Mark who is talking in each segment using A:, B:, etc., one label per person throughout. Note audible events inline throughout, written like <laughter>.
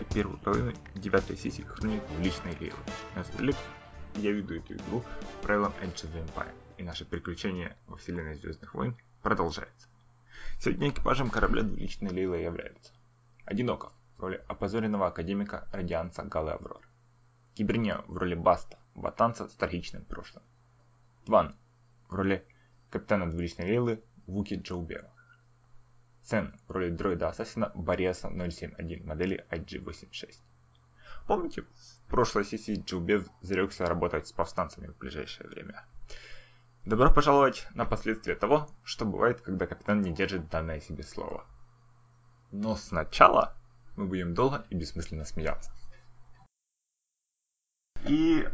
A: Слушаете первую половину девятой сессии хроник личной. Меня зовут Олег, я веду эту игру по правилам Age of Empire, и наше приключение во вселенной Звездных войн продолжается. Сегодня экипажем корабля двуличной Лейлы являются Одиноков в роли опозоренного академика Радианца Галы Аврор, Кибернео в роли Баста, ботанца с трагичным прошлым, Тван в роли капитана двуличной Лейлы Вуки Джоубева, Сен в роли дроида-ассасина Бориаса 071 модели IG-86. Помните, в прошлой сессии Джоубев зарекся работать с повстанцами в ближайшее время. Добро пожаловать на последствия того, что бывает, когда капитан не держит данное себе слово. Но сначала мы будем долго и бессмысленно смеяться. И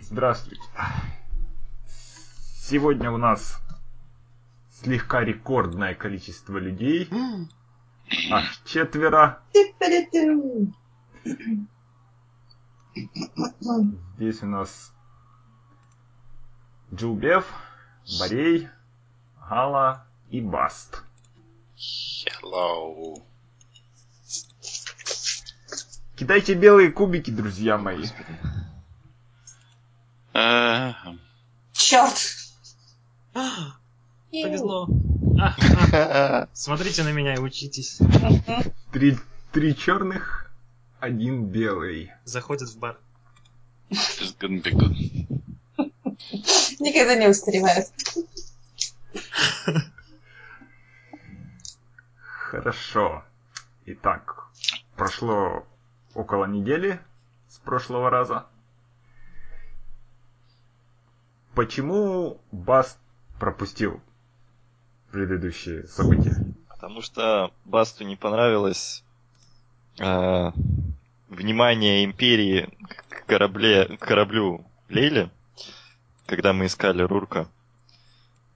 A: здравствуйте. Сегодня у нас слегка рекордное количество людей. Аж четверо. Здесь у нас Джубев, Борей, Гала и Баст.
B: Hello.
A: Кидайте белые кубики, друзья мои.
B: Э,
C: Черт!
D: Повезло. А, а, <laughs> Смотрите на меня и учитесь.
A: Три, три черных, один белый.
D: Заходят в бар.
B: It's gonna be good.
C: Никогда не устаревает.
A: Хорошо. Итак, прошло около недели с прошлого раза. Почему Баст пропустил предыдущие события?
B: Потому что Басту не понравилось э, внимание Империи к корабле, к кораблю Лейли, когда мы искали Рурка.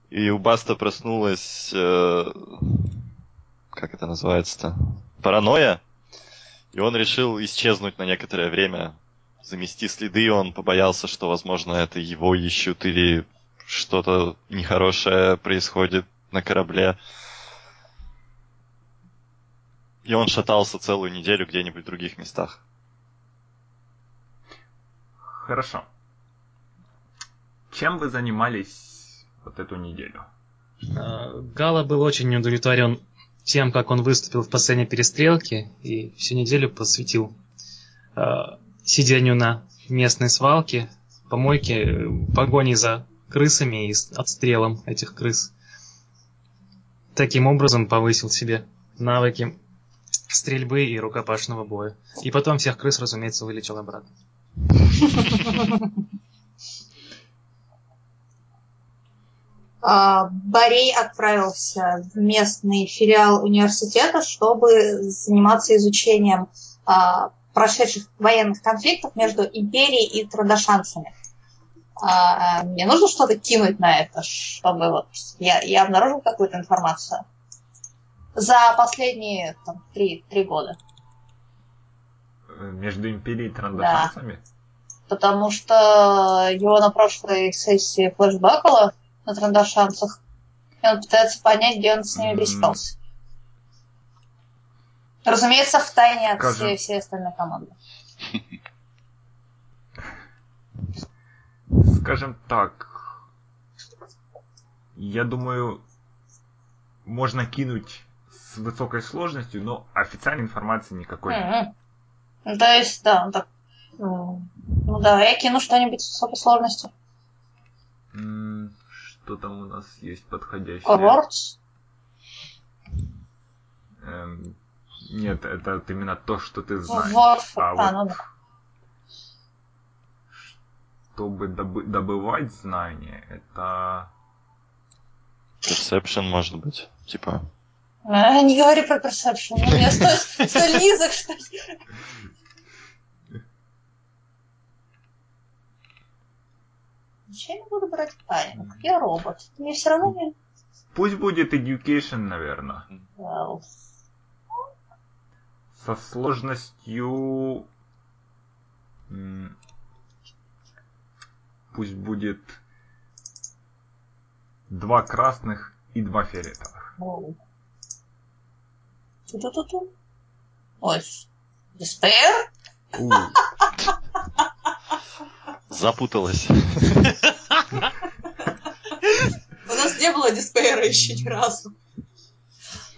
B: И у Баста проснулась, э, как это называется-то, паранойя. И он решил исчезнуть на некоторое время, замести следы. Он побоялся, что, возможно, это его ищут или что-то нехорошее происходит на корабле. И он шатался целую неделю где-нибудь в других местах.
A: Хорошо. Чем вы занимались вот эту неделю?
D: А, Гала был очень удовлетворен тем, как он выступил в последней перестрелке и всю неделю посвятил а, сидению на местной свалке, помойке, э, погоне за крысами и отстрелом этих крыс. Таким образом повысил себе навыки стрельбы и рукопашного боя. И потом всех крыс, разумеется, вылечил обратно.
C: А, Борей отправился в местный филиал университета, чтобы заниматься изучением а, прошедших военных конфликтов между империей и традошанцами. А, мне нужно что-то кинуть на это, чтобы вот я, я обнаружил какую-то информацию за последние там, три, три года.
A: Э, Между империей и трандашанцами?
C: Потому что его на прошлой сессии флешбекало на трандашанцах, и он пытается понять, где он с ними пересекался. Разумеется, в тайне от
A: Скажем-
C: всей, всей остальной команды. <laughs>
A: Скажем так, я думаю, можно кинуть с высокой сложностью, но официальной информации никакой нет.
C: Ну, То есть, да, так. м, Ну да, я кину что-нибудь с высокой сложностью.
A: М, Что там у нас есть подходящее?
C: Курортс.
A: Эм, Нет, это именно то, что ты знаешь.
C: Ворф.
A: А
C: А,
A: вот
C: ну да.
A: Чтобы добы- добывать знания, это...
B: Perception, может быть. Типа.
C: А, Не говори про персепшн. У меня сто, сто низок, что ли. Зачем я буду брать парень? Я робот. Мне все равно не...
A: Пусть будет education, наверное.
C: Well,
A: Со сложностью... Пусть будет два красных и два фиолетовых.
C: Ту-ту-ту-ту. Ой, Despair?
A: У,
B: Запуталась.
C: У нас не было Despair еще ни разу.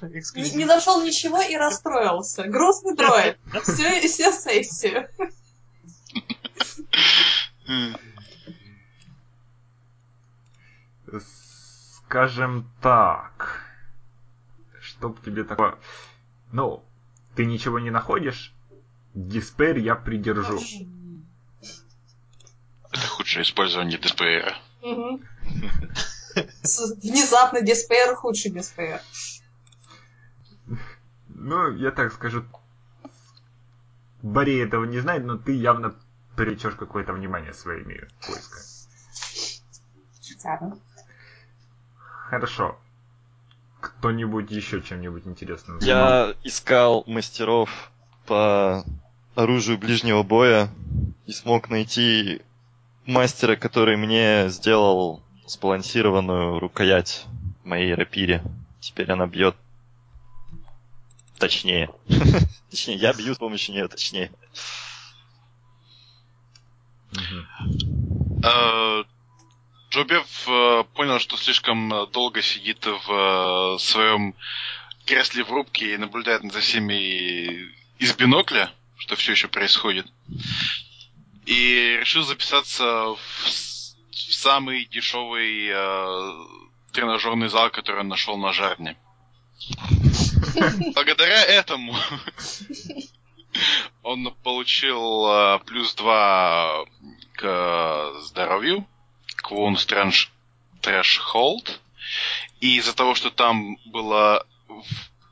C: Не, не нашел ничего и расстроился. Грустный дроид. Все, все сессию.
A: Скажем так, чтоб тебе такое... Ну, ты ничего не находишь, Диспер я придержу.
E: Это худшее использование.
C: Мгм. С- Внезапно Despair худший Despair.
A: Ну, я так скажу, Барри этого не знает, но ты явно привлечешь какое-то внимание своими поисками.
C: Шикарно.
A: Хорошо. Кто-нибудь еще чем-нибудь интересным?
B: Я искал мастеров по оружию ближнего боя и смог найти мастера, который мне сделал сбалансированную рукоять моей рапире. Теперь она бьет точнее. <laughs> Точнее, я бью с помощью нее точнее.
E: Джобев э, понял, что слишком э, долго сидит в э, своем кресле в рубке и наблюдает за всеми из бинокля, что все еще происходит. И решил записаться в, в самый дешевый э, тренажерный зал, который он нашел на жарне. Благодаря этому <laughs> он получил э, плюс 2 к э, здоровью, к Wound Strange Threshold. И из-за того, что там было...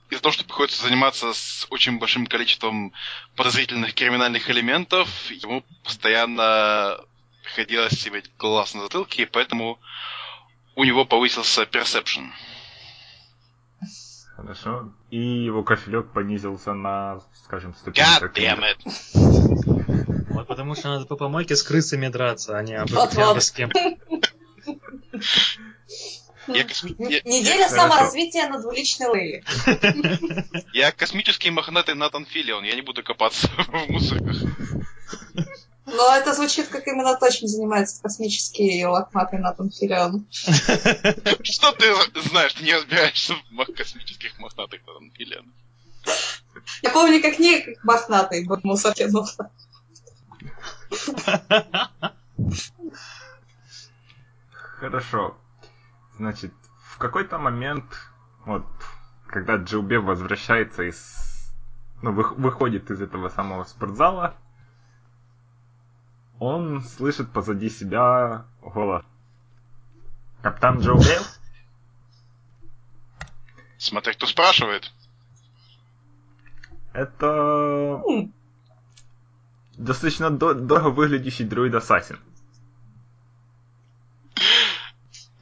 E: Из-за того, что приходится заниматься с очень большим количеством подозрительных криминальных элементов, ему постоянно приходилось себе глаз на затылке, и поэтому у него повысился Perception.
A: Хорошо. И его кошелек понизился на, скажем, 150
E: God!
D: Вот потому что надо по помойке с крысами драться, а не об
C: Вот-вот.
D: прямо с кем.
E: Я, косми- я-
C: Неделя
A: Хорошо.
C: саморазвития на двуличной Лейле.
E: я космический мохнатый Натан Филлион, я не буду копаться <laughs> в мусорках.
C: Но это звучит, как именно точно занимается космический лохматый Натан Филион. <laughs>
E: Что ты знаешь? Ты не разбираешься в космических мохнатых Натан Филлион.
C: Я помню, как не как мохнатый был в мусорке, но
A: Хорошо. Значит, в какой-то момент, вот, когда Джилбе возвращается из... Ну, вых- выходит из этого самого спортзала, он слышит позади себя голос. Капитан Джилбе?
E: Смотри, кто спрашивает.
A: Это достаточно до- дорого выглядящий друид-ассасин.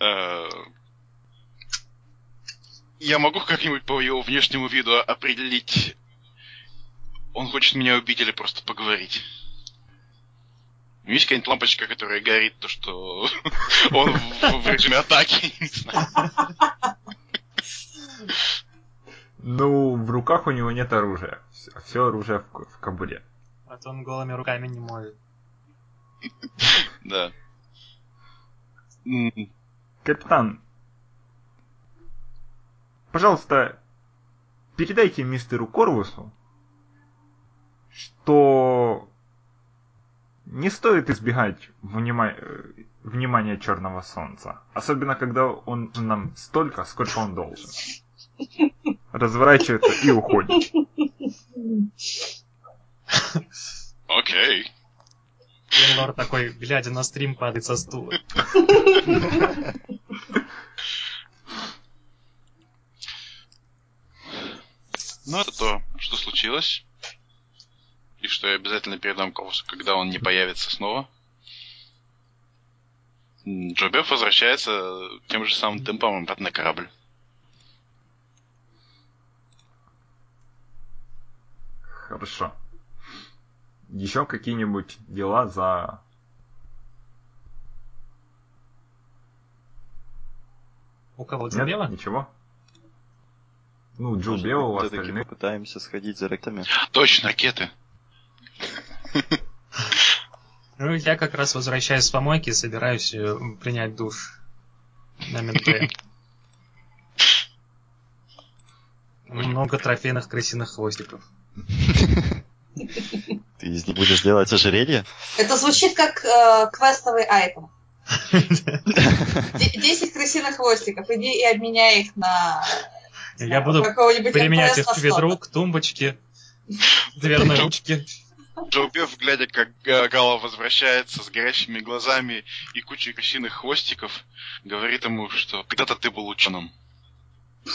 E: Э, Я могу как-нибудь по его внешнему виду определить, он хочет меня убить или просто поговорить. Есть какая-нибудь лампочка, которая горит, то что <laughs> он в, режиме атаки, не знаю.
A: Ну, в руках у него нет оружия. Все оружие в кобуре.
D: А то он голыми руками не может. <laughs>
E: Да.
A: Капитан, пожалуйста, передайте мистеру Корвусу, что не стоит избегать внима- внимания Черного Солнца. Особенно, когда он нам столько, сколько он должен. Разворачивается и уходит.
E: Окей.
D: Лор такой, глядя на стрим, падает со стула.
E: Ну, это то, что случилось. И что я обязательно передам Ковусу, когда он не появится снова. М, Джобеф возвращается тем же самым темпом обратно на корабль.
A: Хорошо. Еще какие-нибудь дела за...
D: У кого,
A: Нет?
D: Джубева?
A: Ничего? Ну, Джо Белого,
B: быть, все-таки
A: остальные.
B: попытаемся сходить за ракетами.
E: Точно, ракеты.
D: Ну, я как раз возвращаюсь с помойки и собираюсь э, принять душ на Мидбэе. <laughs> Много трофейных крысиных хвостиков. <laughs>
B: Ты из них будешь делать ожерелье?
C: Это звучит как э, квестовый айтем. Де- 10 крысиных хвостиков. Иди и обменяй их на
D: Я буду применять их к ведру, к тумбочке, дверной ручке.
E: Джо Беф, глядя, как Га- Гала возвращается с горящими глазами и кучей крысиных хвостиков, говорит ему, что когда-то ты был ученым.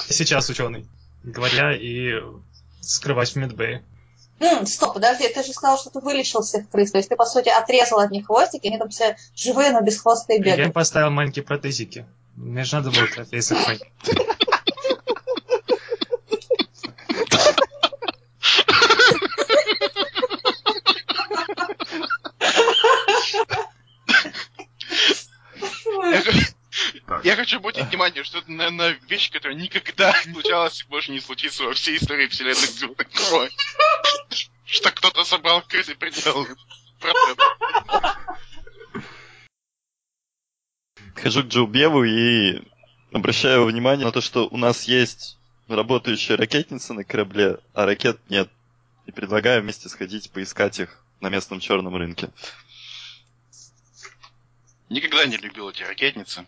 D: Сейчас ученый. Говоря и скрывать в Мидбэе.
C: М, стоп, подожди, ты же сказал, что ты вылечил всех крыс. То есть ты, по сути, отрезал от них хвостики, и они там все живые, но без хвоста и
D: Я им
C: бегают.
D: поставил маленькие протезики. Мне же надо было трофей сохранить. <laughs>
E: Я, х-
A: Так,
E: я хочу обратить внимание, что это, наверное, вещь, которая никогда <laughs> случалась и больше не случится во всей истории вселенной Звездных войн. Что кто-то собрал крыс и приделал.
B: Хожу к Джоубеву и обращаю внимание на то, что у нас есть работающая ракетница на корабле, а ракет нет. И предлагаю вместе сходить поискать их на местном черном рынке.
E: Никогда не любил эти ракетницы.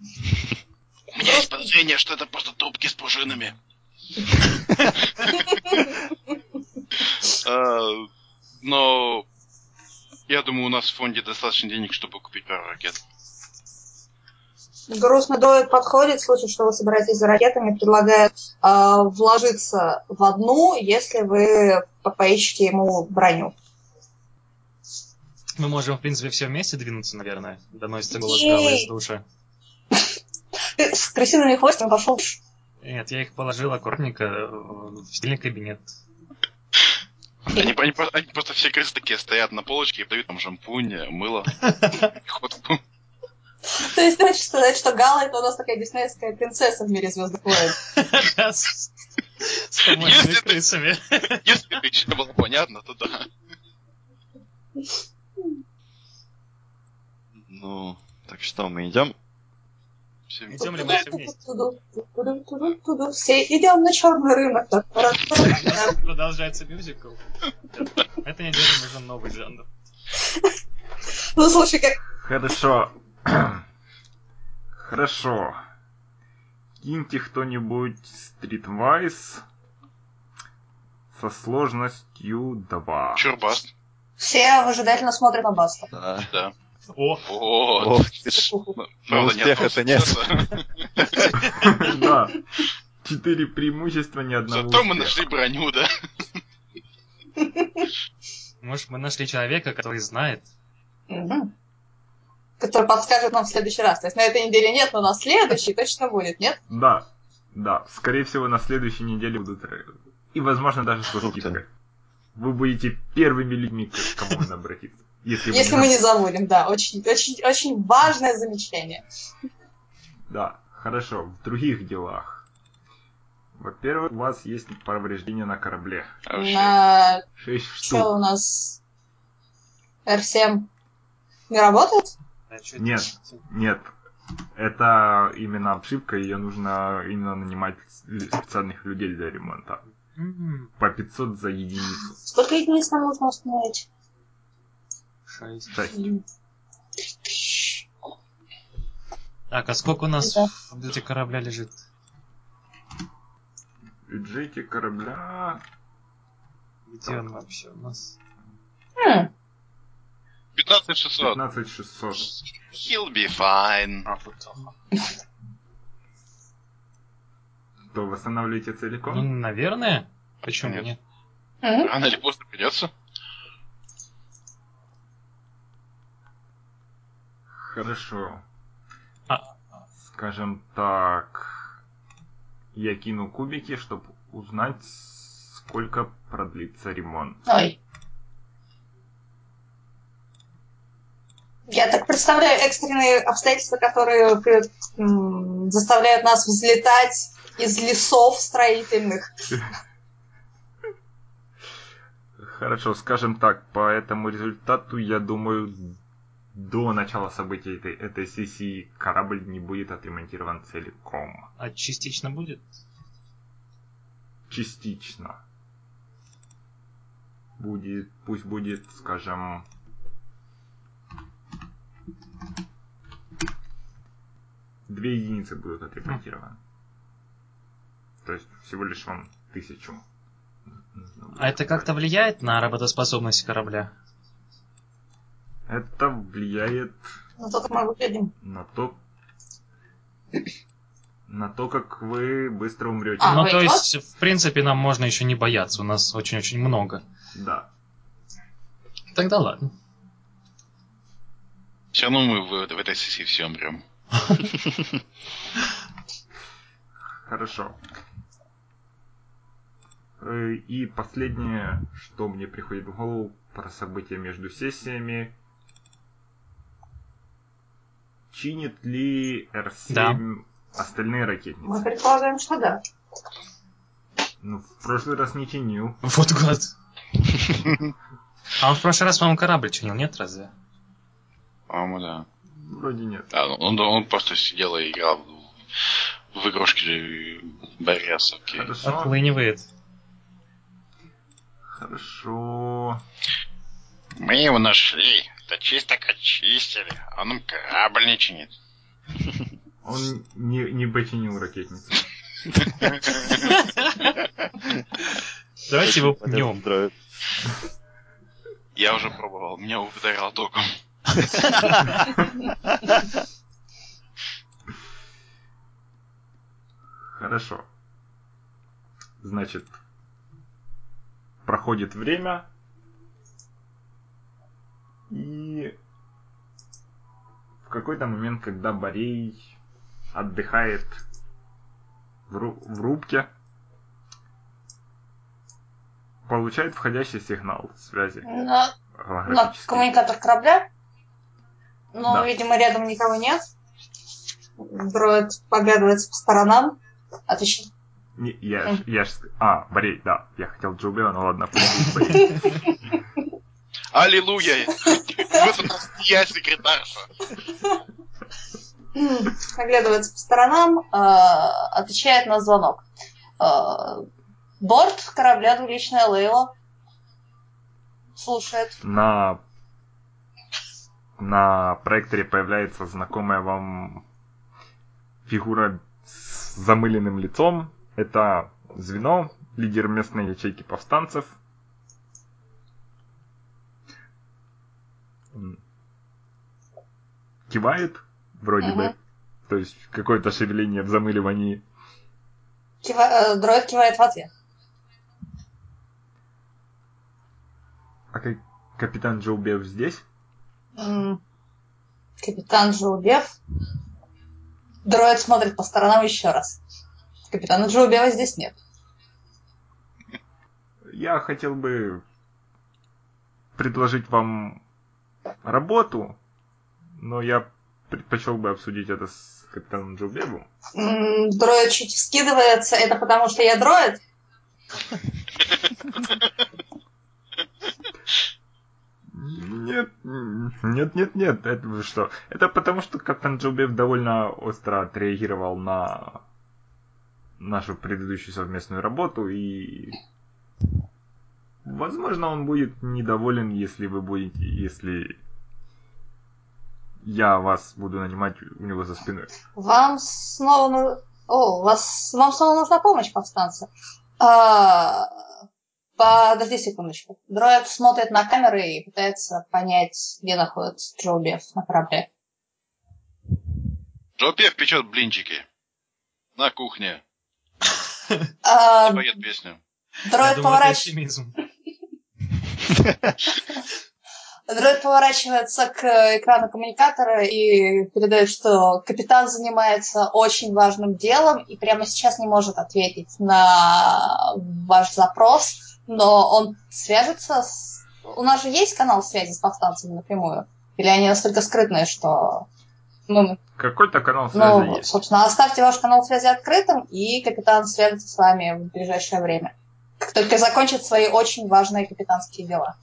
E: У меня есть подозрение, что это просто трубки с пружинами. А, <laughs> Но я думаю, у нас в фонде достаточно денег, чтобы купить пару ракет.
C: Грустный дуэт подходит в случае, что вы собираетесь за ракетами, предлагает э, вложиться в одну, если вы по- поищете ему броню.
D: Мы можем, в принципе, все вместе двинуться, наверное. Доносится голос
C: Ей.
D: Гала из душа.
C: Крысиными хвостиками пошел.
D: Нет, я их положил аккуратненько э, в стильный кабинет.
E: Они, они они просто все крысы такие стоят на полочке и дают там шампунь, мыло. <laughs> Ходку. <laughs>
C: То есть ты хочешь сказать, что Гала это у нас такая диснеевская принцесса в мире Звездных войн?
D: С
E: Если ты-
D: крысами.
E: Если это еще было понятно, то да. <laughs>
B: Ну, так что, мы идем?
E: Все
D: Идем ли мы все вместе?
C: Все идем на черный рынок.
D: Продолжается мюзикл. Это неделя нужен новый жанр.
C: Ну слушай, как
A: Хорошо. <clears throat> Хорошо. Киньте кто-нибудь Streetwise со сложностью 2.
E: Чурбаст.
C: все выжидательно смотрят на Баста.
B: Да.
E: Да.
D: О,
E: О, правда,
B: успех
E: нет
B: это нет.
E: стресса. <laughs>
A: Да. Четыре преимущества, ни одного
E: Зато мы нашли броню, да?
D: может, мы нашли человека, который знает.
C: Мгм. Который подскажет нам в следующий раз. То есть на этой неделе нет, но на следующей точно будет, нет?
A: Да. Да. Скорее всего, на следующей неделе будут... ре- И, возможно, даже с. Вы будете первыми людьми, к кому надо обратиться. Если,
C: Если мы не забудем, да. Очень, очень, очень важное замечание.
A: Да, хорошо. В других делах. Во-первых, у вас есть повреждения на корабле.
E: А
C: На...
A: Шесть
C: Что
A: штук.
C: у нас? R7 не работает?
D: А
A: Нет. Нет. Это именно обшивка, ее нужно именно нанимать специальных людей для ремонта. По 500 за единицу.
C: Сколько единиц нам нужно установить?
D: Шесть.
A: Шесть.
D: Так, а сколько у нас
C: Да.
D: в бюджете корабля лежит?
A: В бюджете корабля...
D: Где он вообще у нас?
C: Хм,
E: 15600.
A: 15 600.
E: He'll be fine.
D: А, вот.
A: То восстанавливаете
D: Ну,
A: целиком?
C: А
D: наверное. Почему
E: Нет.
D: нет?
E: Рано или поздно придется.
A: Хорошо.
D: А.
A: Скажем так... Я кину кубики, чтобы узнать, сколько продлится ремонт.
C: Ой. Я так представляю экстренные обстоятельства, которые заставляют нас взлетать из лесов строительных.
A: Хорошо, скажем так, по этому результату, я думаю, до начала событий этой, этой сессии корабль не будет отремонтирован целиком.
D: А частично будет?
A: Частично. Будет, пусть будет, скажем, две единицы будут отремонтированы. То есть всего лишь вам тысячу.
D: А это как-то влияет на работоспособность корабля?
A: Это влияет
C: Ну, только мы выглядим.
A: на то, на то, как вы быстро умрете.
C: А,
D: ну, то есть, в принципе, нам можно еще не бояться. У нас очень-очень много.
A: Да.
D: Тогда ладно.
E: Все равно мы в, в этой сессии все умрем. <laughs>
A: Хорошо. Э, И последнее, что мне приходит в голову про события между сессиями. Чинит ли R7 остальные ракетницы?
C: Мы предполагаем, что да.
A: Ну, в прошлый раз не чинил.
D: Вот гад. А он в прошлый раз, по-моему, корабль чинил, нет, разве?
E: По-моему, да.
A: Вроде нет.
E: Да, ну, он, он просто сидел и играл в, игрушки Борисовки.
A: Хорошо.
D: Отлынивает.
A: Хорошо.
E: Мы его нашли, да чисто очистили. Он нам корабль не чинит.
A: Он не, не починил ракетницу.
D: Давайте его пнем.
E: Я уже пробовал, меня ударило током. <laughs>
A: Хорошо. Значит, проходит время, и в какой-то момент, когда Борей отдыхает в, ру- в рубке, получает входящий сигнал связи
C: На, на коммуникатор корабля. Но,
A: Да.
C: видимо, рядом никого нет. Дроид поглядывается по сторонам. Отвечает.
A: Не, я, ж- я ж А, Борей, да. Я хотел Джубео, ну ладно.
E: Аллилуйя! Вот у нас я секретарша.
C: Оглядывается по сторонам, э, отвечает на звонок. Э, борт корабля двуличная Лейла. Слушает.
A: На на проекторе появляется знакомая вам фигура с замыленным лицом. Это звено, лидер местной ячейки повстанцев. Кивает, вроде бы.
C: Мгм.
A: То есть какое-то шевеление в замыливании.
C: Кива- э, дроид кивает в ответ.
A: А ка- капитан Джоу Бев здесь?
C: Капитан Джоубев. Дроид смотрит по сторонам еще раз. Капитана Джоубева здесь нет.
A: Я хотел бы предложить вам работу, но я предпочел бы обсудить это с капитаном Джоубевом.
C: М, Дроид чуть вскидывается. Это потому, что я дроид? <laughs>
A: Нет, нет, нет, нет, это вы что? Это потому, что капитан Джоубев довольно остро отреагировал на нашу предыдущую совместную работу и возможно он будет недоволен, если вы будете, если я вас буду нанимать у него за спиной.
C: Вам снова... ну- О, вас... вам снова нужна помощь, повстанцы. А, Подожди секундочку. Дроид смотрит на камеры и пытается понять, где находится Джоубев на корабле.
E: Джоубев печет блинчики. На кухне. <laughs>
C: А,
E: И поет песню.
C: Дроид,
D: думаю, это
C: поворач-
D: оптимизм. <laughs>
C: Дроид поворачивается к экрану коммуникатора и передает, что капитан занимается очень важным делом и прямо сейчас не может ответить на ваш запрос, но он свяжется с... У нас же есть канал связи с повстанцами напрямую? Или они настолько скрытные, что... Ну,
A: Какой-то канал связи
C: ну,
A: есть.
C: собственно, оставьте ваш канал связи открытым, и капитан свяжется с вами в ближайшее время. Как только закончит свои очень важные капитанские дела.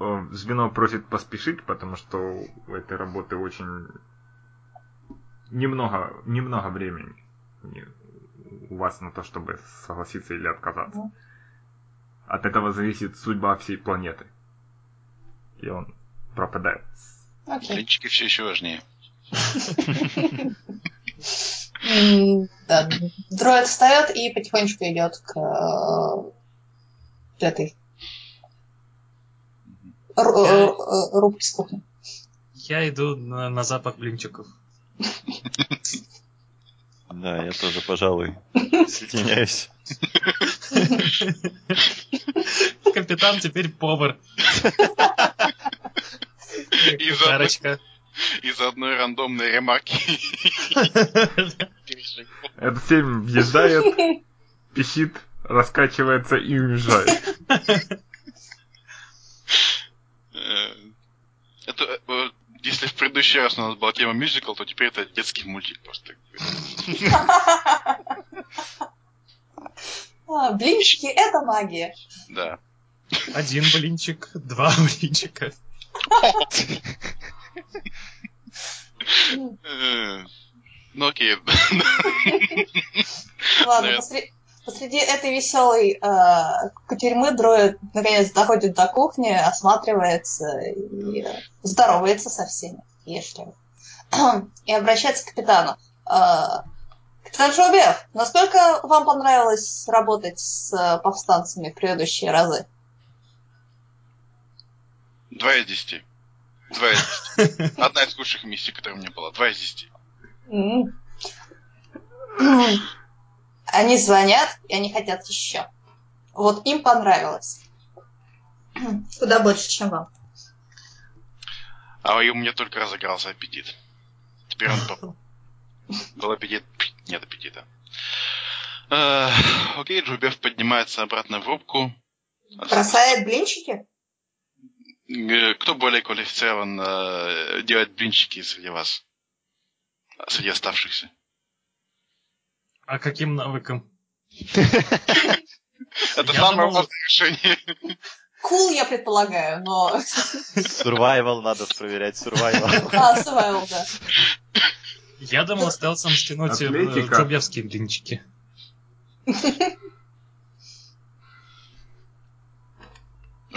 A: Э, Звено просит поспешить, потому что у этой работы очень немного, немного времени у вас на то, чтобы согласиться или отказаться. От этого зависит судьба всей планеты. И он пропадает.
C: Окей.
E: Блинчики все еще важнее.
C: Да. Дроид встает и потихонечку идет к э, этой э, рубке с кухни.
D: Я иду на, на запах блинчиков.
B: Да, я тоже, пожалуй, соединяюсь.
D: Капитан теперь повар. Кухарочка.
E: из одной рандомной ремарки.
A: Этот семь въезжает, пищит, раскачивается и уезжает.
E: Э, Это, э, если в предыдущий раз у нас была тема мюзикл, то теперь это детский мультик просто. <laughs>
C: А, Блинчики — это магия.
E: Да.
D: Один блинчик, два <laughs> блинчика. <laughs>
E: Э, Ну окей.
C: Ладно, посреди этой веселой э, кутерьмы дроид наконец доходит до кухни, осматривается и э, здоровается со всеми, вежливо. <clears throat> И обращается к капитану. Э, Капитан Жубев, насколько вам понравилось работать с э, повстанцами в предыдущие разы?
E: Два из десяти. Два из десяти. Одна из худших миссий, которая у меня была. Два из десяти. <clears throat> <clears throat>
C: Они звонят, и они хотят еще. Вот им понравилось. Куда больше, чем вам.
E: А у меня только разыгрался аппетит. Теперь он был аппетит. Нет аппетита. Э, Окей, Джубев поднимается обратно в рубку.
C: Бросает блинчики?
E: Э, Кто более квалифицирован э, делать блинчики среди вас? Среди оставшихся.
D: А каким навыком?
E: Это самое важное решение.
C: Кул, я предполагаю, но...
B: Survival надо проверять, survival. <laughs>
C: А, survival, да.
D: Я думал стелсом стянуть э,
A: Атлетика.
D: джобевские блинчики. <laughs>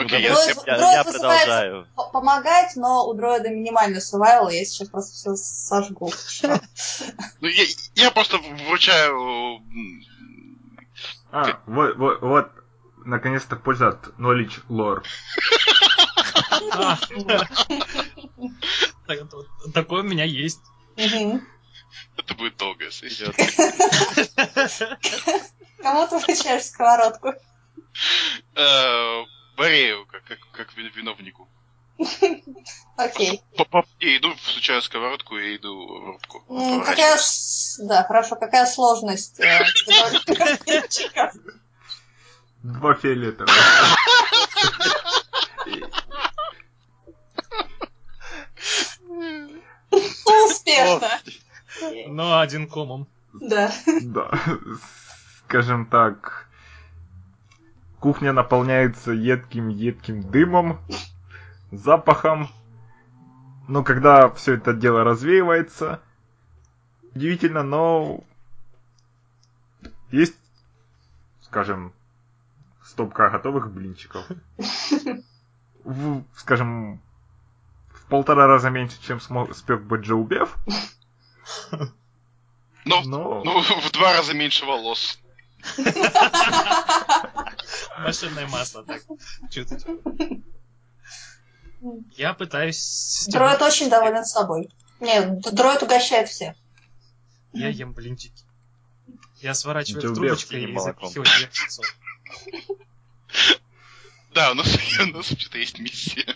E: Окей,
B: Ну,
E: я,
C: Дроид-
B: Я,
C: дроид
B: я
C: вызывается
B: продолжаю.
C: помогать, но у дроида минимальный survival, я сейчас просто все сожгу.
E: ну, я, я просто вручаю...
A: А, вот, вот, вот, наконец-то польза от Knowledge Lore. <laughs>
D: Так- Такой у меня есть.
E: Это будет долгая сессия.
C: Кому ты вручаешь сковородку?
E: Борею, как, как, как ви- виновнику. <laughs>
C: Окей.
E: Я иду, всучаю сковородку и иду в рубку.
C: Какая... Да, хорошо. Какая сложность э? <laughs>
A: Два фиолетовых.
C: Успешно.
D: Но один комом.
C: Да.
A: Да, скажем так, кухня наполняется едким-едким дымом, запахом. Но когда все это дело развеивается, удивительно, но есть, скажем, стопка готовых блинчиков. <laughs> В, скажем, в полтора раза меньше, чем смог, спек бы Джоубев,
E: Ну,
A: но...
E: ну, в два раза меньше волос. <laughs> <laughs>
D: Машинное масло, так. Чуть-чуть. Я пытаюсь...
C: Дроид очень доволен собой. Нет, дроид угощает всех.
D: Я ем блинчики. Я сворачиваю трубочкой
B: Белл,
D: и запихиваю в.
E: Да, у нас, у нас вообще-то есть миссия.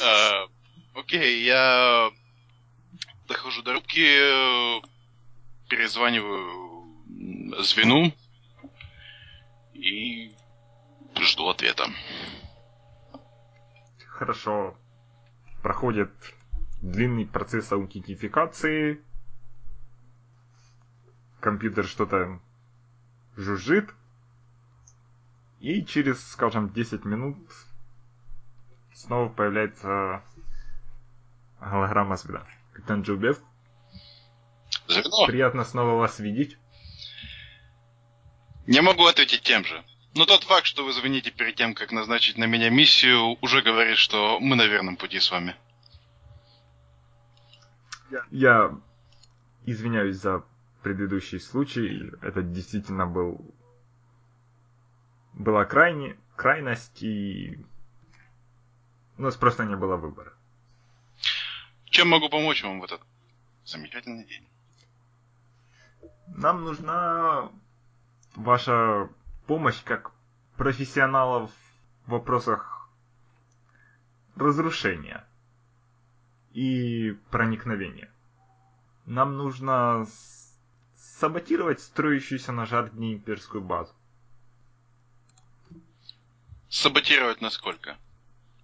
E: А, Окей, я дохожу до рубки, э, перезваниваю звену и жду ответа.
A: хорошо. Проходит длинный процесс аутентификации. Компьютер что-то жужжит. И через, скажем, 10 минут снова появляется голограмма звезда. Капитан Джубев,
E: Звено.
A: приятно снова вас видеть.
E: Не могу ответить тем же. Но тот факт, что вы звоните перед тем, как назначить на меня миссию, уже говорит, что мы на верном пути с вами.
A: Я извиняюсь за предыдущий случай. Это действительно был была крайне, крайность, и у нас просто не было выбора.
E: Чем могу помочь вам в этот замечательный день?
A: Нам нужна ваша помощь как профессионалов в вопросах разрушения и проникновения. Нам нужно саботировать строящуюся на Жардне имперскую базу.
E: Саботировать насколько?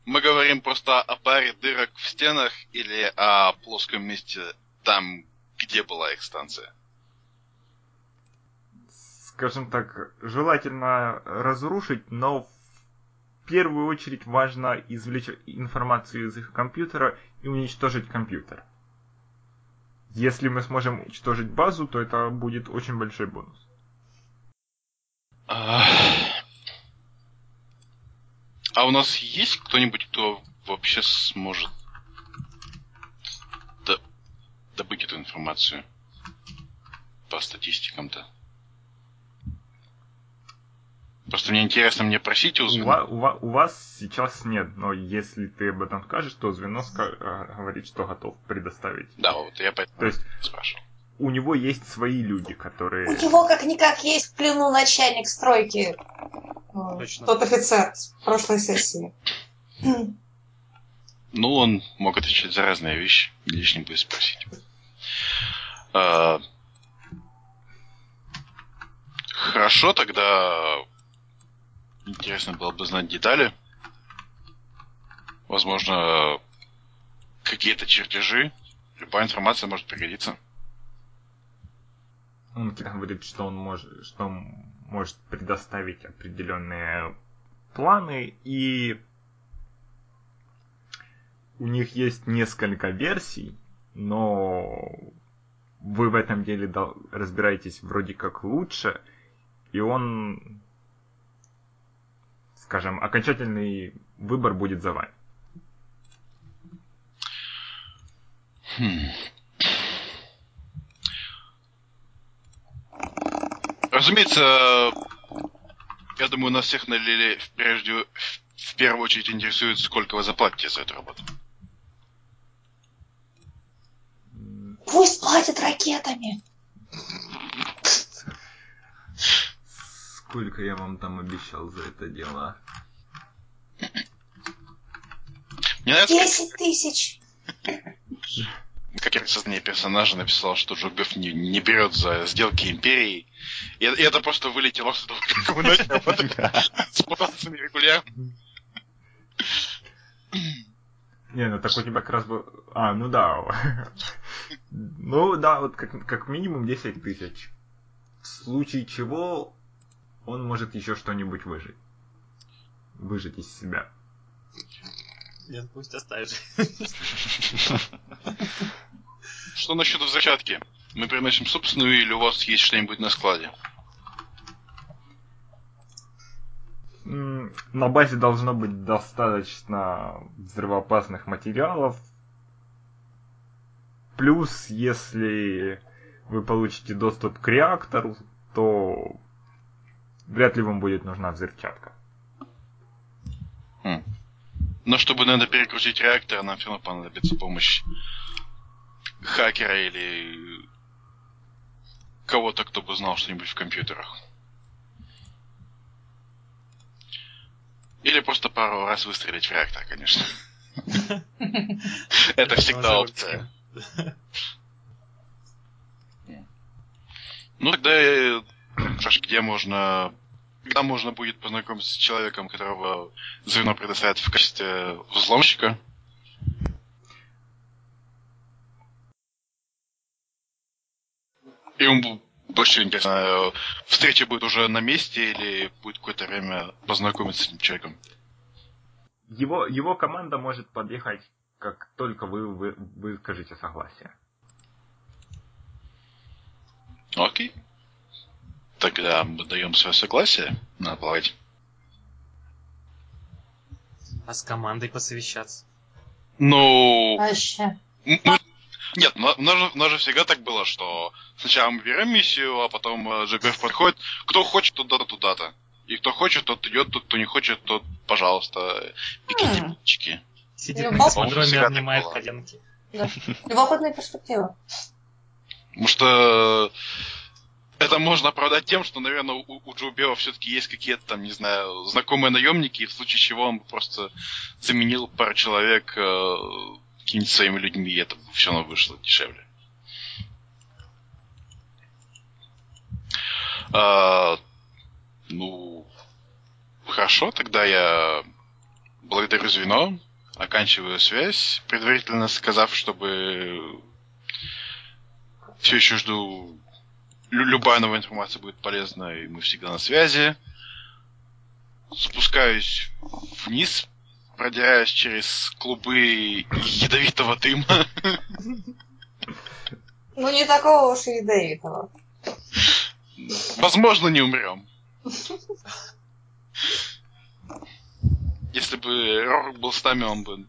E: Мы говорим просто о паре дырок в стенах или о плоском месте там, где была их станция?
A: Скажем так, желательно разрушить, но в первую очередь важно извлечь информацию из их компьютера и уничтожить компьютер. Если мы сможем уничтожить базу, то это будет очень большой бонус.
E: А у нас есть кто-нибудь, кто вообще сможет до- добыть эту информацию по статистикам-то? Просто мне интересно, мне просите у
A: У,
E: звена?
A: у ва- у вас сейчас нет, но если ты об этом скажешь, то звено ска- а, говорит, что готов предоставить.
E: Да, вот я поэтому
A: То есть
E: спрашивал.
A: у него есть свои люди, которые...
C: У него как-никак есть в плену начальник стройки. э,
D: Точно.
C: Тот офицер с прошлой сессии.
E: Ну, он мог отвечать за разные вещи. Лишним будет спросить. А, Хорошо, тогда интересно было бы знать детали. Возможно, какие-то чертежи. Любая информация может пригодиться.
A: Он говорит, что он может, что он может предоставить определенные планы, и у них есть несколько версий, но вы в этом деле разбираетесь вроде как лучше, и он, скажем, окончательный выбор будет за вами.
E: Хм. Разумеется, я думаю, нас всех налили прежде, в первую очередь интересует, сколько вы заплатите за эту работу.
C: Пусть платят ракетами.
A: Сколько я вам там обещал за это дело?
E: Как-
C: Десять тысяч.
E: как я создание персонажа написал, что Джокбеф не, не берет за сделки империи. И, и это просто вылетело с того, как мы начали <laughs> вот <laughs> с бонусами регулярно.
A: Не, ну так у тебя как раз был... А, ну да. <laughs> Ну да, вот как, как минимум 10 тысяч. В случае чего он может еще что-нибудь выжить. Выжить из себя.
D: Нет, пусть оставит.
E: Что насчет взрывчатки? Мы приносим собственную или у вас есть что-нибудь на складе?
A: На базе должно быть достаточно взрывоопасных материалов. Плюс, если вы получите доступ к реактору, то вряд ли вам будет нужна взрывчатка.
E: Но чтобы надо перекрутить реактор, нам все равно понадобится помощь хакера или кого-то, кто бы знал что-нибудь в компьютерах. Или просто пару раз выстрелить в реактор, конечно. <laughs> Это всегда опция. Ну тогда, э, где можно когда можно будет познакомиться с человеком, которого звено предоставит в качестве взломщика? И он больше интересно, встреча будет уже на месте или будет какое-то время познакомиться с этим человеком?
A: Его, его команда может подъехать, как только вы, вы, вы скажете согласие.
E: Окей. Тогда мы даем свое согласие на плавать.
D: А с командой посовещаться.
E: Ну...
C: Вообще.
E: мы- Нет, у нас, же, у нас же всегда так было, что сначала мы берем миссию, а потом э, GPF подходит. Кто хочет, туда-то, туда-то. И кто хочет, тот идет, тот, кто не хочет, тот, пожалуйста, пиките
C: М.
E: птички.
D: Сидит
C: Ну,
D: на космодроме, обнимает коленки.
C: Любопытная перспектива.
E: Потому что это можно оправдать тем, что, наверное, у, у Джо Бео все-таки есть какие-то там, не знаю, знакомые наемники, и в случае чего он бы просто заменил пару человек э, какими-нибудь своими людьми, и это все равно вышло дешевле. А, ну, хорошо, тогда я благодарю звено, оканчиваю связь, предварительно сказав, чтобы все еще жду. Лю- любая новая информация будет полезна, и мы всегда на связи. Спускаюсь вниз, продираюсь через клубы ядовитого дыма.
C: Ну, не такого уж и ядовитого.
E: Возможно, не умрем. Если бы Рорк был с нами, он бы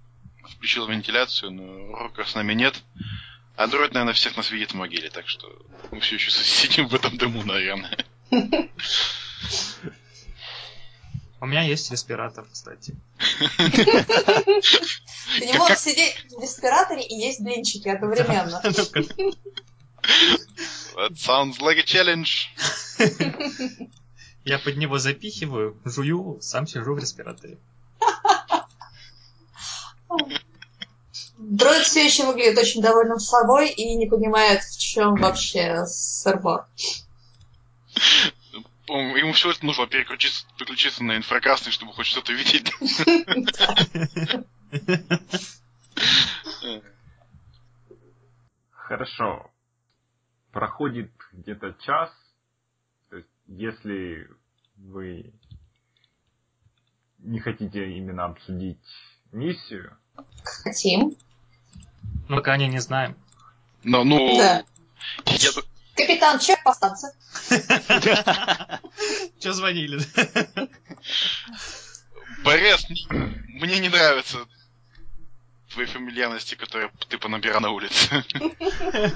E: включил вентиляцию, но Рорка с нами нет. А дроид, наверное, всех нас видит в могиле, так что мы все еще сидим в этом дыму, наверное. <laughs>
D: У меня есть респиратор, кстати.
C: Ты не
E: Как-
C: можешь сидеть в респираторе и есть блинчики одновременно. <laughs>
E: That sounds like a challenge. <laughs>
D: Я под него запихиваю, жую, сам сижу в респираторе.
C: Дроид все еще выглядит очень довольным собой и не понимает, в чем вообще сырбор.
E: Ему всего лишь нужно переключиться, переключиться на инфракрасный, чтобы хоть что-то видеть. <laughs>
A: Хорошо. Проходит где-то час. То есть, если вы не хотите именно обсудить миссию,
C: Хотим.
D: Но пока они не знаем.
E: Но, ну,
C: Да.
E: я,
C: Капитан, чек по станции.
D: Че звонили?
E: Борис, мне не нравятся твои фамильярности, которые ты понабирал на улице. <laughs>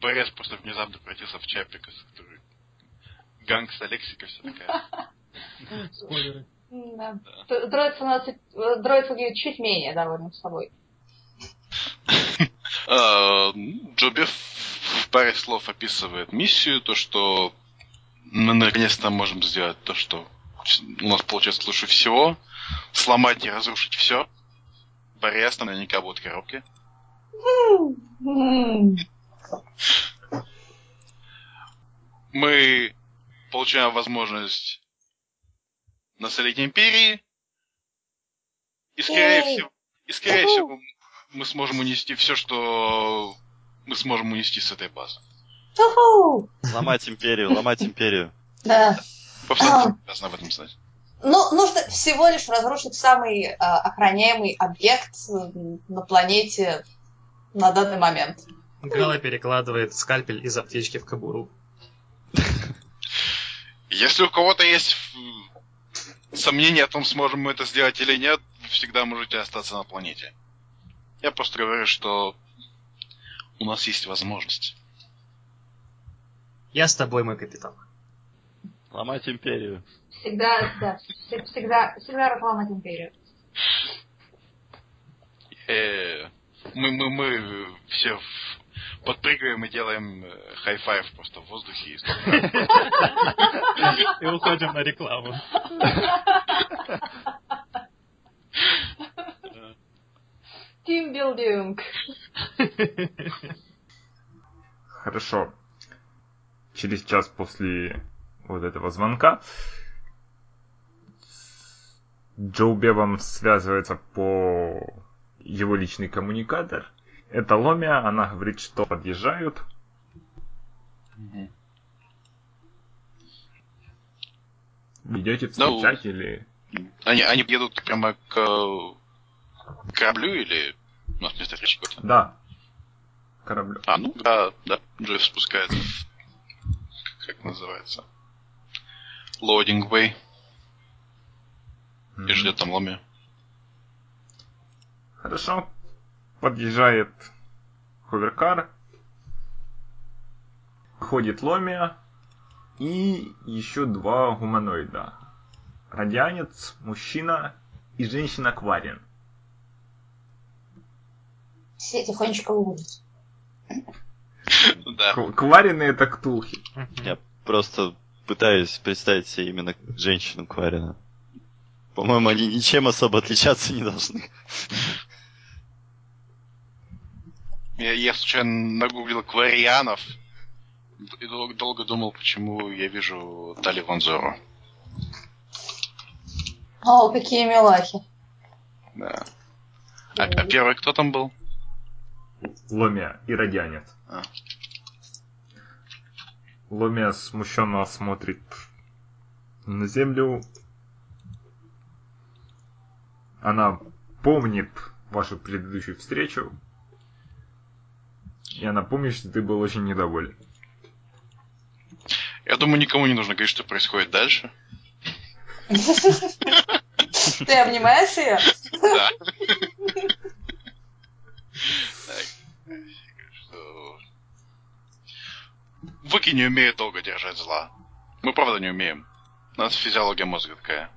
E: Борис просто внезапно превратился в Чапика, который гангста лексика вся такая.
D: Спойлеры.
C: Да. Д- Дроид становится... э, Дроид выглядит чуть менее довольным собой. <laughs>
E: А, ну, Джоби в паре слов описывает миссию, то, что мы наконец-то можем сделать то, что у нас получается лучше всего. Сломать и разрушить все. Борис наверняка будут коробки.
C: М.
E: мы получаем возможность насолить империи, и скорее всего, и скорее всего мы сможем унести все, что мы сможем унести с этой базы.
B: Ломать империю, ломать империю.
C: Да.
E: Обязаны об этом знать.
C: Ну, нужно всего лишь разрушить самый э, охраняемый объект на планете на данный момент.
D: Гала перекладывает скальпель из аптечки в кобуру.
E: Если у кого-то есть м, сомнения о том, сможем мы это сделать или нет, вы всегда можете остаться на планете. Я просто говорю, что у нас есть возможность.
D: Я с тобой, мой капитан.
B: Ломать империю.
C: Всегда, да, всегда, всегда разломать империю.
E: Э, мы, мы, мы все в- подпрыгиваем и делаем э, high five просто в воздухе. И
D: уходим на рекламу.
C: Тимбилдинг.
A: Хорошо. через час после вот этого звонка Джоу Бевом связывается по его личный коммуникатор. Это Ломия, она говорит, что подъезжают. Вы идете встречать или...
E: Они, они едут прямо к кораблю или у нас место встречи какое-то?
A: Да. Кораблю.
E: А, ну да, да. Джефф спускается. Как называется? Loading Way. И ждет там Ломи.
A: Хорошо. Подъезжает ховеркар. Ходит Ломия. И еще два гуманоида. Радианец, мужчина и женщина-кварин.
C: Все тихонечко выйдут.
E: Да.
A: К- Кварины это ктулхи.
B: Я просто пытаюсь представить себе именно женщину Кварина. По-моему, они ничем особо отличаться не должны.
E: Я, я случайно нагуглил кварианов и дол- долго думал, почему я вижу Тали Ванзору.
C: О, какие милахи.
E: Да. А, а первый кто там был?
A: Ломия и радианец.
E: А.
A: Ломия смущенно смотрит на землю. Она помнит вашу предыдущую встречу. И она помнит, что ты был очень недоволен.
E: Я думаю, никому не нужно говорить, что происходит дальше.
C: Ты обнимаешь ее?
E: Да. Так. Что- Выки не умеют долго держать зла. Мы правда не умеем. У нас физиология мозга такая.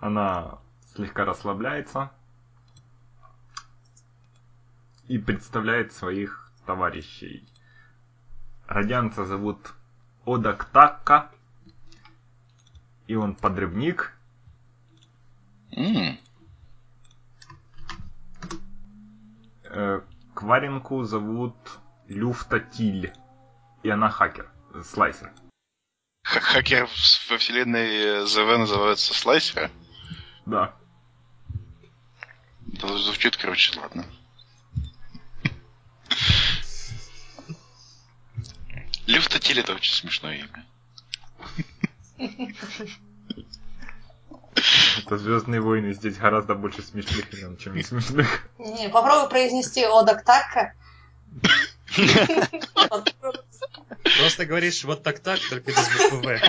A: Она слегка расслабляется и представляет своих товарищей. Радианца зовут Одактакка, и он подрывник.
E: М,
A: Э, Кваринку зовут Люфта Тиль, и она хакер, слайсер.
E: ха- Хакер во вселенной ЗВ называется слайсеры.
A: Да.
E: Это звучит, короче, ладно. Люфтотиль это очень смешное имя.
A: Это Звездные войны, здесь гораздо больше смешных имен, чем не смешных.
C: Не, попробуй произнести Одактака.
D: Просто говоришь вот так-так, только без буквы В.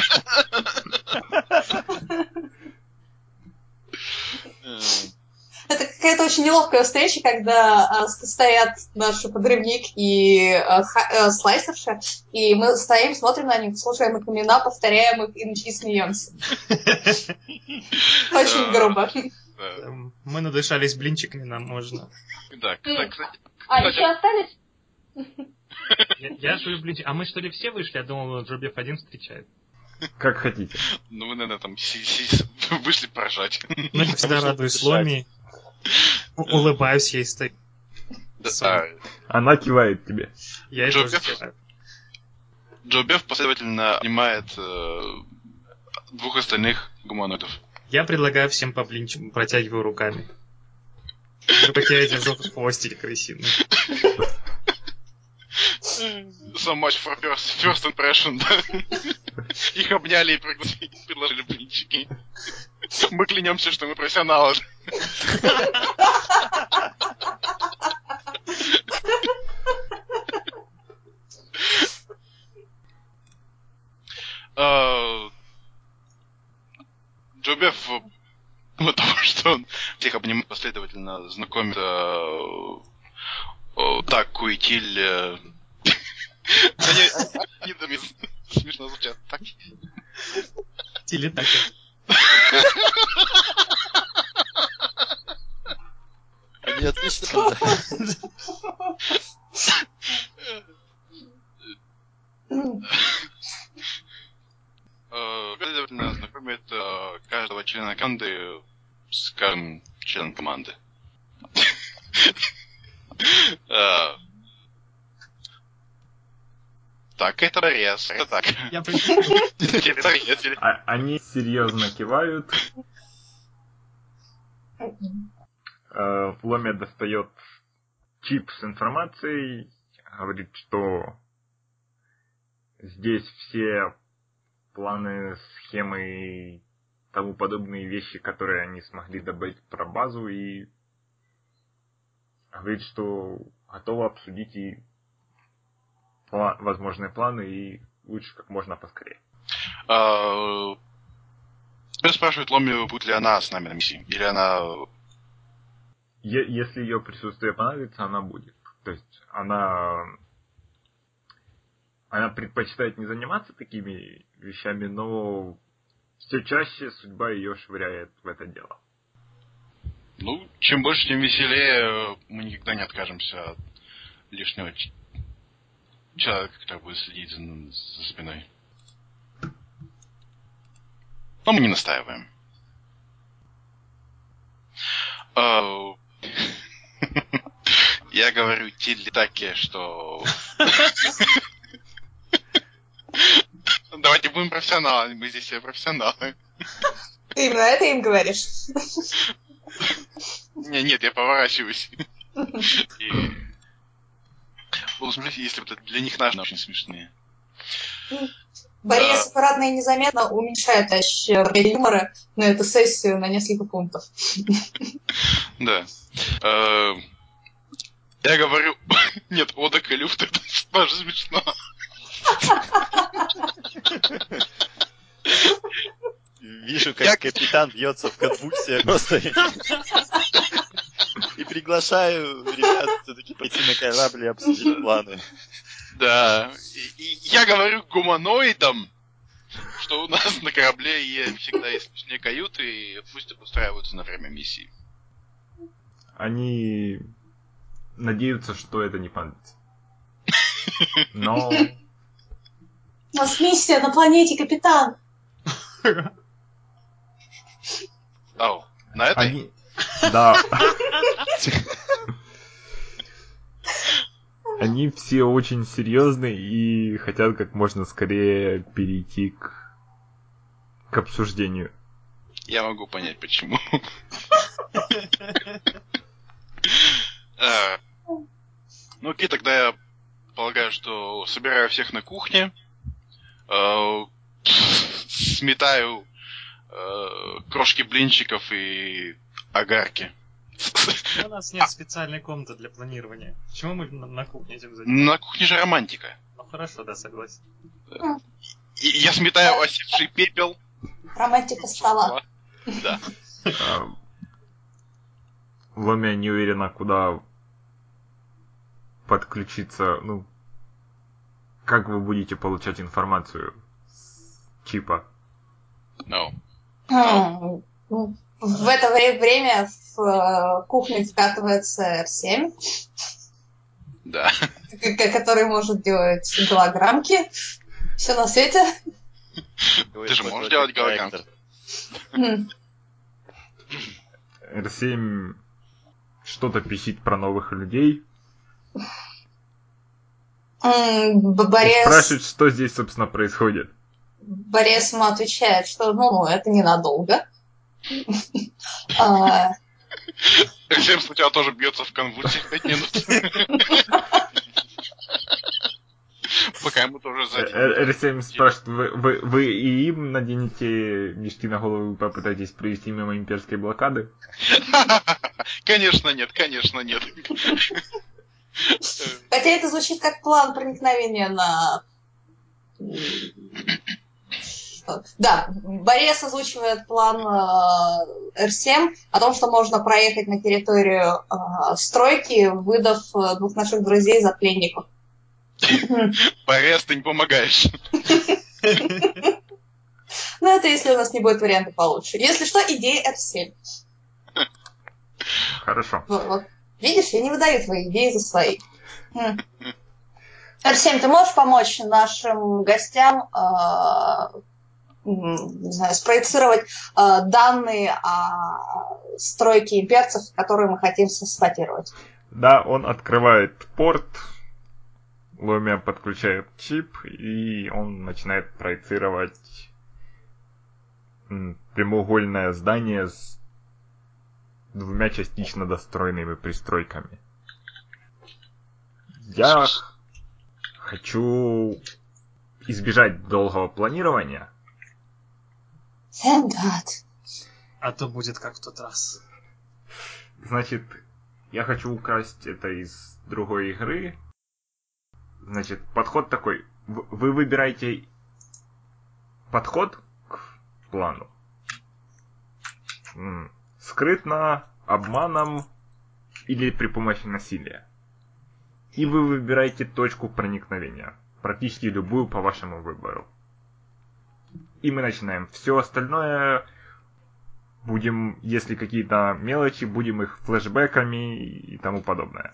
C: Это какая-то очень неловкая встреча, когда с- стоят наш подрывник и ха- э, слайсерша, и мы стоим, смотрим на них, слушаем их имена, повторяем их и, и смеемся. <laughs> Очень грубо.
D: Эм, Мы надышались блинчиками, нам можно.
E: да, да, кстати,
C: А, еще остались?
D: Я, жую блинчик. А мы что ли все вышли? Я думал, Джобев один встречает.
A: Как хотите.
E: ну вы, наверное, там вышли поражать.
D: Ну, я всегда радуюсь
B: дышать.
D: Ломи. <laughs> Улыбаюсь ей, стою.
E: А,
A: Она кивает тебе.
D: Я тоже киваю.
E: Джо Беф последовательно обнимает э, двух остальных гуманоидов.
D: Я предлагаю всем по блинчику, протягиваю руками. Как я держу хвостик крысиный.
E: So much for first, first impression, да? <laughs> Их обняли и пригласили, <laughs> предложили блинчики. Мы клянемся, что мы профессионалы. А, Джобеф, помимо того, что он всех обнимает последовательно, знакомит э, э, Такку и Тиль. э, Они они там смешно звучат. Так.
D: Телетака.
B: Они отлично.
E: Э, Следовательно, знакомит э, каждого члена команды с каждым членом команды. <laughs> Э, так, это Борис, это так.
A: А- они серьезно кивают. Э, Ломя достает чип с информацией, говорит, что здесь все планы, схемы и тому подобные вещи, которые они смогли добыть про базу, и говорит, что готова обсудить и пла- возможные планы, и лучше как можно поскорее.
E: А, Теперь спрашивает Ломи, будет ли она с нами на миссии. Или она...
A: Е- если ее присутствие понадобится, она будет. То есть она она предпочитает не заниматься такими вещами, но все чаще судьба ее швыряет в это дело.
E: Ну, чем больше, тем веселее. Мы никогда не откажемся от лишнего ч- человека, который будет следить за, за спиной. Но мы не настаиваем. А, <laughs> Я говорю Тилли Таке, что... <laughs> Давайте будем профессионалами, мы здесь все профессионалы.
C: Ты именно это им говоришь?
E: Не, нет, я поворачиваюсь. <laughs> И... Буду смотреть, если вот это для них наши очень смешные.
C: Борис аккуратно и незаметно уменьшает ощущение юмора на эту сессию на несколько пунктов.
E: Да. Э, Я говорю, <laughs> нет, Одак и Люфт, <laughs> это тоже смешно.
B: Вижу, как капитан бьется в конвульсиях просто. <laughs> <laughs> И приглашаю ребят все-таки пойти на корабль и обсудить планы.
E: Да. И, и я говорю гуманоидам, что у нас на корабле е- всегда есть лишние каюты, и пусть обустраиваются на время миссии.
A: Они надеются, что это не понадобится. <laughs> Но
C: У нас миссия на планете, капитан.
E: Ау, на этой?
A: они... Да. <laughs> Они все очень серьезны и хотят как можно скорее перейти к, к обсуждению.
E: Я могу понять, почему. А, Ну окей, тогда я полагаю, что собираю всех на кухне, э, сметаю э, крошки блинчиков и огарки.
D: У нас нет специальной комнаты для планирования. Почему мы на, кухне этим занимаемся?
E: На кухне же романтика.
D: Ну хорошо, да, согласен.
E: Я сметаю осевший пепел.
C: Романтика стола.
E: Да.
A: А, Ломя не уверена, куда подключиться, ну, как вы будете получать информацию с чипа.
E: No.
C: Хм. В это вре- время в э, кухню вкатывается R7,
E: Да.
C: который может делать голограммки. Все на свете.
E: Ты же можешь делать голограммки.
C: Хм.
A: R7 что-то пищит про новых людей. И
C: Борис,
A: спрашивает, что здесь, собственно, происходит.
C: Борис ему отвечает, что ну, ну это ненадолго. А,
E: Всем сначала тоже бьется в конвульсиях 5 <laughs> минут. Пока ему тоже
A: Э,
E: сзади.
A: э, R7 спрашивает, вы, вы, вы и им наденете мешки на голову и попытаетесь провести мимо имперской блокады? <laughs>
E: Конечно нет, конечно нет.
C: Хотя это звучит как план проникновения на... Да, Борис озвучивает план э, R7 о том, что можно проехать на территорию э, стройки, выдав э, двух наших друзей за пленников.
E: Борис, ты не помогаешь.
C: Ну, это если у нас не будет варианта получше. Если что, идея R7.
A: Хорошо.
C: Вот. Видишь, я не выдаю твои идеи за свои. М. R7, ты можешь помочь нашим гостям э, не знаю, спроецировать э, данные о стройке имперцев, которые мы хотим саботировать?
A: Да, он открывает порт, Ломия подключает чип, и он начинает проецировать прямоугольное здание с двумя частично достроенными пристройками. Я хочу избежать долгого планирования.
C: Thank God.
D: А то будет как в тот раз.
A: Значит, я хочу украсть это из другой игры. Значит, подход такой. Вы выбираете подход к плану. Скрытно, обманом или при помощи насилия. И вы выбираете точку проникновения. Практически любую по вашему выбору. И мы начинаем. Все остальное будем, если какие-то мелочи, будем их флешбеками и тому подобное.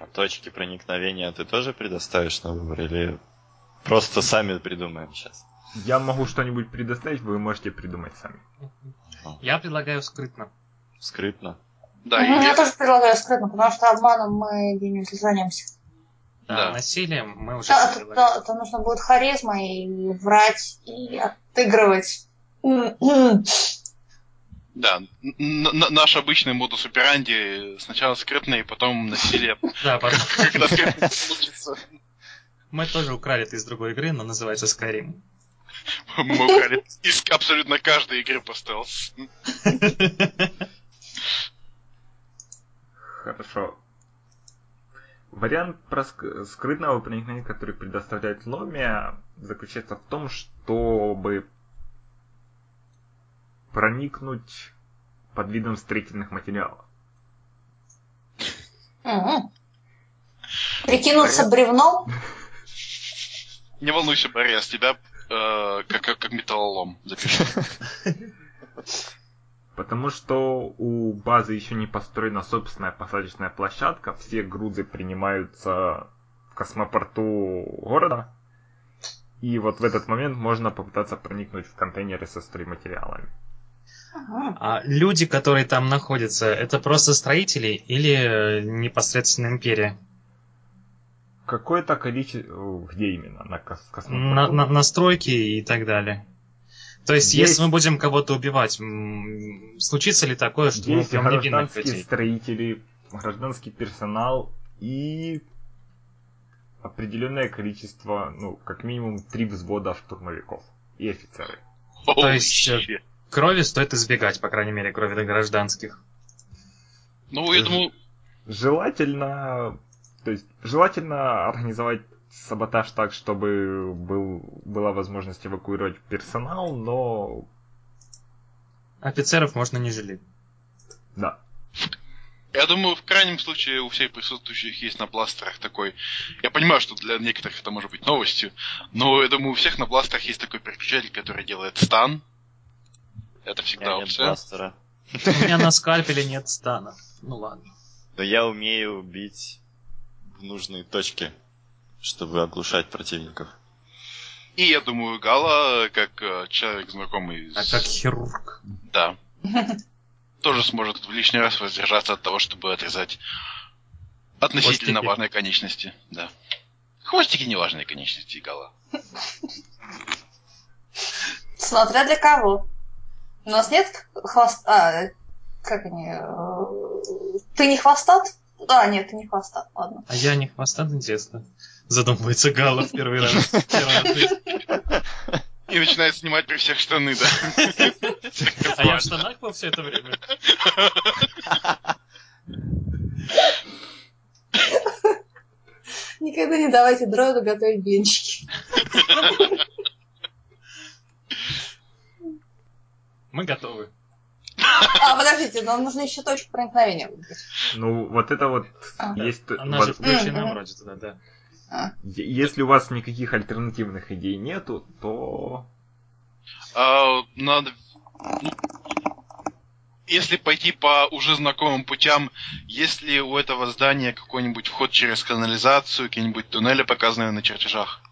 B: А точки проникновения ты тоже предоставишь на выбор или просто сами придумаем сейчас?
A: Я могу что-нибудь предоставить, вы можете придумать сами.
D: Я предлагаю скрытно.
B: Скрытно?
E: Да,
C: Мгм,
E: и
C: Я тоже предлагаю скрытно, потому что обманом мы где-нибудь занимаемся.
D: Да, насилием мы уже
C: Да,
D: предлагали.
C: да, это нужно будет харизма и врать, и отыгрывать.
E: Да, наш обычный модус операнди сначала скрытно, и потом насилие, <laughs>
D: Да, потом-
E: когда получится.
D: мы тоже украли это из другой игры, но называется Skyrim. <laughs>
E: Мы украли из абсолютно каждой игры по стелс. <laughs>
A: Хорошо. Вариант про ск- скрытного проникновения, который предоставляет Ломия, заключается в том, чтобы проникнуть под видом строительных материалов.
C: Мгм. Прикинуться бревном?
E: Не волнуйся, Борис, тебя э, как, как, металлолом запишу. <laughs>
A: Потому что у базы еще не построена собственная посадочная площадка, все грузы принимаются в космопорту города. И вот в этот момент можно попытаться проникнуть в контейнеры со стройматериалами.
D: А люди, которые там находятся, это просто строители или э, непосредственно империя?
A: Какое-то количество... Где именно? На кос- космопорту?
D: На, на- настройки и так далее. То есть,
A: Есть-
D: если мы будем кого-то убивать, случится ли такое, что мы
A: Есть
D: убьем невинных людей?
A: строители, гражданский персонал и определенное количество, ну, как минимум три взвода штурмовиков и офицеры.
D: То есть, э,
E: shit.
D: Крови стоит избегать, по крайней мере, крови до гражданских.
E: Ну, я думаю,
A: Желательно, то есть, желательно организовать саботаж так, чтобы был, была возможность эвакуировать персонал, но
D: Офицеров можно не жалеть.
A: да.
E: я думаю, в крайнем случае у всех присутствующих есть на бластерах такой... Я понимаю, что для некоторых это может быть новостью, но я думаю, у всех на бластерах есть такой переключатель, который делает стан. Это
B: У
E: всегда
B: меня нет
E: опция.
B: бластера.
D: У меня на скальпеле нет стана. Ну ладно.
B: Но я умею бить в нужные точки, чтобы оглушать противников.
E: И я думаю, Гала, как э, человек знакомый
D: А
E: с...
D: как хирург.
E: Да. <laughs> Тоже сможет в лишний раз воздержаться от того, чтобы отрезать относительно
D: Хвостики.
E: важные конечности. Да. Хвостики не важные конечности, Гала.
C: Смотря для кого. У нас нет хвоста... как они... э, Ты не хвостат? А, нет, ты не хвостат, ладно.
D: А я не хвостатый детства. Задумывается Гала в первый раз.
E: И начинает снимать при всех штаны, да.
D: А я в штанах был все это время.
C: Никогда не давайте дроиду готовить блинчики.
D: Мы готовы.
C: А, подождите, нам нужно еще точку проникновения выбрать.
A: Ну, вот это вот
C: А.
A: есть...
D: Она
A: воз-
D: же включена вроде туда, да.
C: А,
A: Если у вас никаких альтернативных идей нету, то
E: А, надо... Если пойти по уже знакомым путям, есть ли у этого здания какой-нибудь вход через канализацию, какие-нибудь туннели, показанные на чертежах?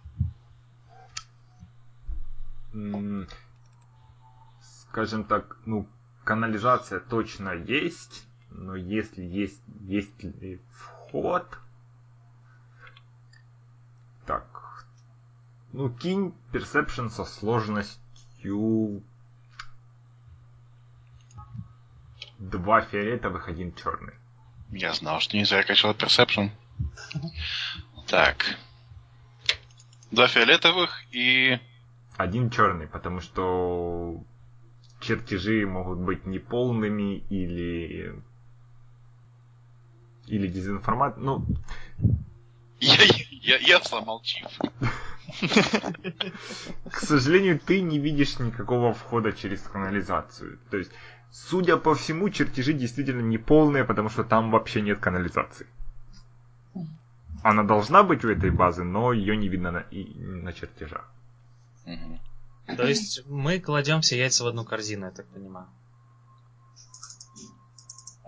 A: скажем так, ну, канализация точно есть, но если есть, есть ли вход, Ну, кинь Perception со сложностью... Два фиолетовых, один черный.
E: Я знал, что не зря качал Perception. Так. Два фиолетовых и...
A: Один черный, потому что чертежи могут быть неполными или или дезинформат. Ну,
E: Я, я, я сломал чип. <laughs>
A: к сожалению, ты не видишь никакого входа через канализацию. То есть, судя по всему, чертежи действительно неполные, потому что там вообще нет канализации. Она должна быть у этой базы, но ее не видно на, и, на чертежах.
D: То есть мы кладем все яйца в одну корзину, я так понимаю.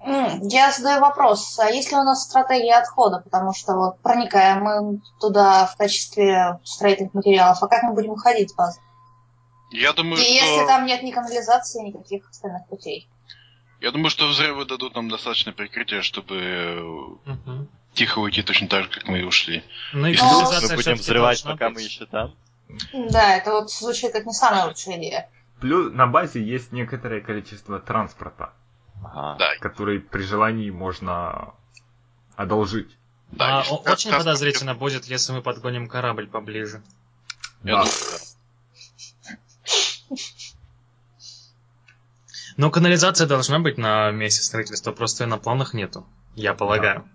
C: Я задаю вопрос, а есть ли у нас стратегия отхода? Потому что вот проникаем мы туда в качестве строительных материалов, а как мы будем уходить с базы?
E: Я думаю,
C: И
E: что...
C: если там нет ни канализации, никаких остальных путей.
E: Я думаю, что взрывы дадут нам достаточно прикрытия, чтобы
D: Мгм.
E: тихо уйти точно так же, как мы и ушли.
D: Ну и
E: Если
B: Мы будем взрывать, пока
D: быть.
B: мы еще там.
C: Да, это вот звучит как не самая лучшая идея.
A: Плюс на базе есть некоторое количество транспорта,
B: Ага.
E: Да,
A: который при желании можно одолжить.
E: да.
D: А, о- очень подозрительно будет, если мы подгоним корабль поближе.
E: Я
A: Да.
E: да.
D: Но канализация должна быть на месте строительства, просто ее на планах нету. Я полагаю.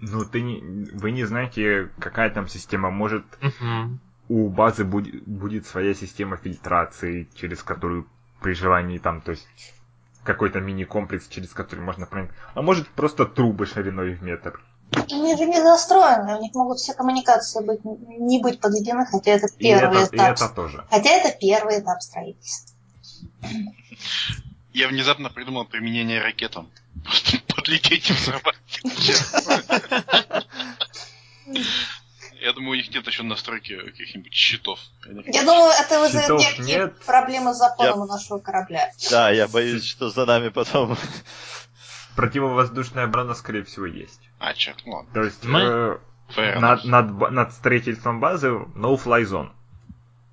A: Ну, ты не, вы не знаете, какая там система. Может,
D: Мгм.
A: у базы будет, будет своя система фильтрации, через которую при желании там, то есть какой-то мини-комплекс, через который можно проникнуть. А может просто трубы шириной в метр.
C: Они же не застроены, у них могут все коммуникации быть, не быть подведены, хотя это
A: И
C: первый
A: это, и
C: этап.
A: это тоже.
C: Хотя это первый этап строительства.
E: Я внезапно придумал применение ракетам. Просто <laughs> подлететь и взорвать. <laughs> <laughs> Я думаю, у них нет еще настройки каких-нибудь щитов.
C: Я думаю, это вызовет
A: Щитов
C: некие
A: нет.
C: проблемы с законом у нашего корабля.
B: Да, я боюсь, что за нами потом... <laughs>
A: Противовоздушная оборона, скорее всего, есть.
E: А, черт, ну ладно.
A: То есть
D: Мы-
A: э,
E: Fair
A: над, над, над строительством базы no-fly zone.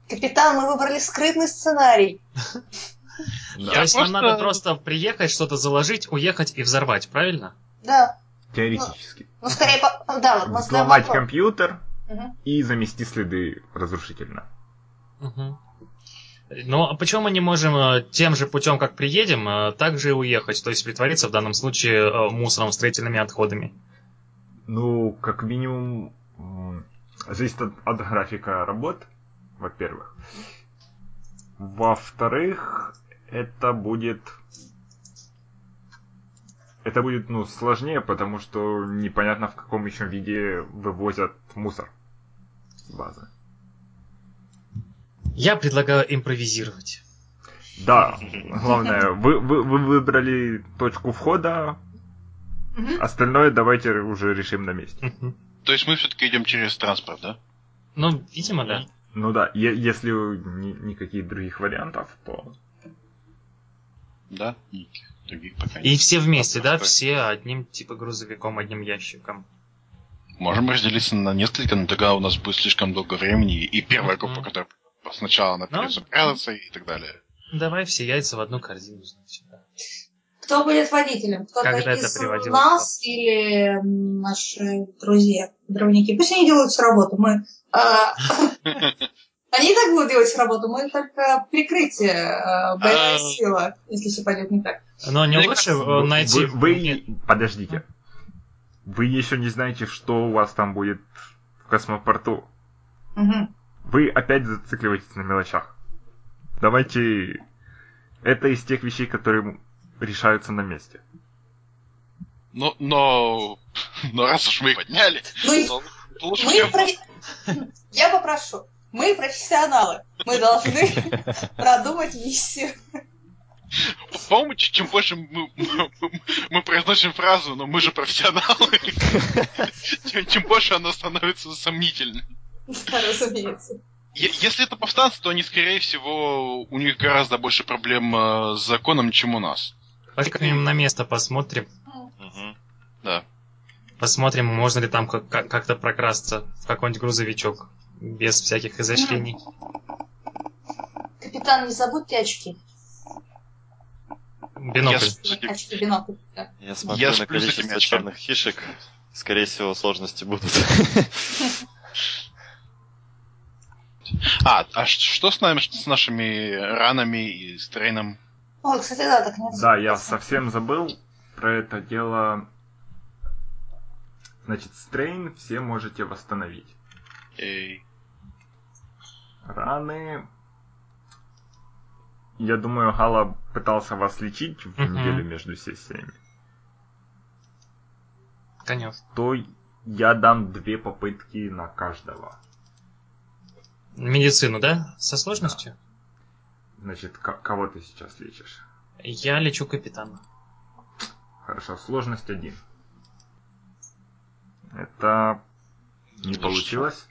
C: Капитан, мы выбрали скрытный сценарий. <laughs>
D: То есть нам надо просто приехать, что-то заложить, уехать и взорвать, правильно?
C: Да.
A: Теоретически.
C: Ну, скорее, по- да, вот мы вопрос.
A: компьютер И замести следы разрушительно.
D: Ну, а почему мы не можем э, тем же путем, как приедем, э, также и уехать? То есть притвориться в данном случае э, мусором, строительными отходами.
A: Ну, как минимум, зависит от, от графика работ, во-первых. Во-вторых, это будет... Это будет, ну, сложнее, потому что непонятно, в каком еще виде вывозят мусор с базы.
D: Я предлагаю импровизировать.
A: Да, главное, вы, вы, вы выбрали точку входа, остальное давайте уже решим на месте.
E: То есть мы все-таки идем через транспорт, да?
D: Ну, видимо, да.
A: Ну да, е- если ни- никаких других вариантов, то
E: Да? Никаких других пока
D: И
E: нет.
D: все вместе, да? Все одним типа грузовиком, одним ящиком.
E: Можем разделиться на несколько, но тогда у нас будет слишком много времени, и первая группа, которая сначала она
D: Ну,
E: придется прятаться и так далее.
D: Давай все яйца в одну корзину, значит. да.
C: Кто будет водителем? Кто-то
D: Когда это
C: из
D: приводилось
C: нас или наши друзья, дровники? Пусть они делают всю работу. Мы... <laughs> а, Они и так будут делать работу, мы только прикрытие, а, боевая
E: А.
C: сила, если все пойдет не так.
D: Но не
E: Мне
D: лучше
E: кажется,
D: э, найти...
A: Вы, вы- подождите. Вы еще не знаете, что у вас там будет в космопорту. Вы опять зацикливаетесь на мелочах. Давайте... Это из тех вещей, которые решаются на месте.
E: Но, но, <laughs> но раз уж мы их подняли,
C: Ну и
E: то лучше
C: мы Я попрошу. Мы профессионалы. Мы должны <laughs> продумать миссию.
E: По-моему, чем больше мы, мы- мы произносим фразу, но мы же профессионалы, тем, тем больше она становится сомнительной.
C: Да, разумеется.
E: Если это повстанцы, то они, скорее всего, у них гораздо больше проблем э, с законом, чем у нас.
D: Пошли к ним на место посмотрим.
B: Мгм.
E: Да.
D: Посмотрим, можно ли там как- как- как-то прокрасться в какой-нибудь грузовичок. Без всяких изощрений.
C: Капитан, не забудьте очки.
D: Бинокль.
E: Я
C: Очки, бинокль. да.
B: Я смотрю
E: Я
B: на количество черных фишек. Скорее всего, сложности будут. <laughs>
E: А, а что с нами, с нашими ранами и с трейном?
C: Ой, кстати, да, так не
A: Да, я совсем забыл про это дело. Значит, стрейн все можете восстановить.
E: Эй,
A: Раны... Я думаю, Гала пытался вас лечить в неделю между сессиями.
D: Конечно.
A: То я дам две попытки на каждого.
D: Медицину, да? Со сложностью?
A: Значит, к- кого ты сейчас лечишь?
D: Я лечу капитана.
A: Хорошо, сложность один. Это не
E: Ну,
A: получилось?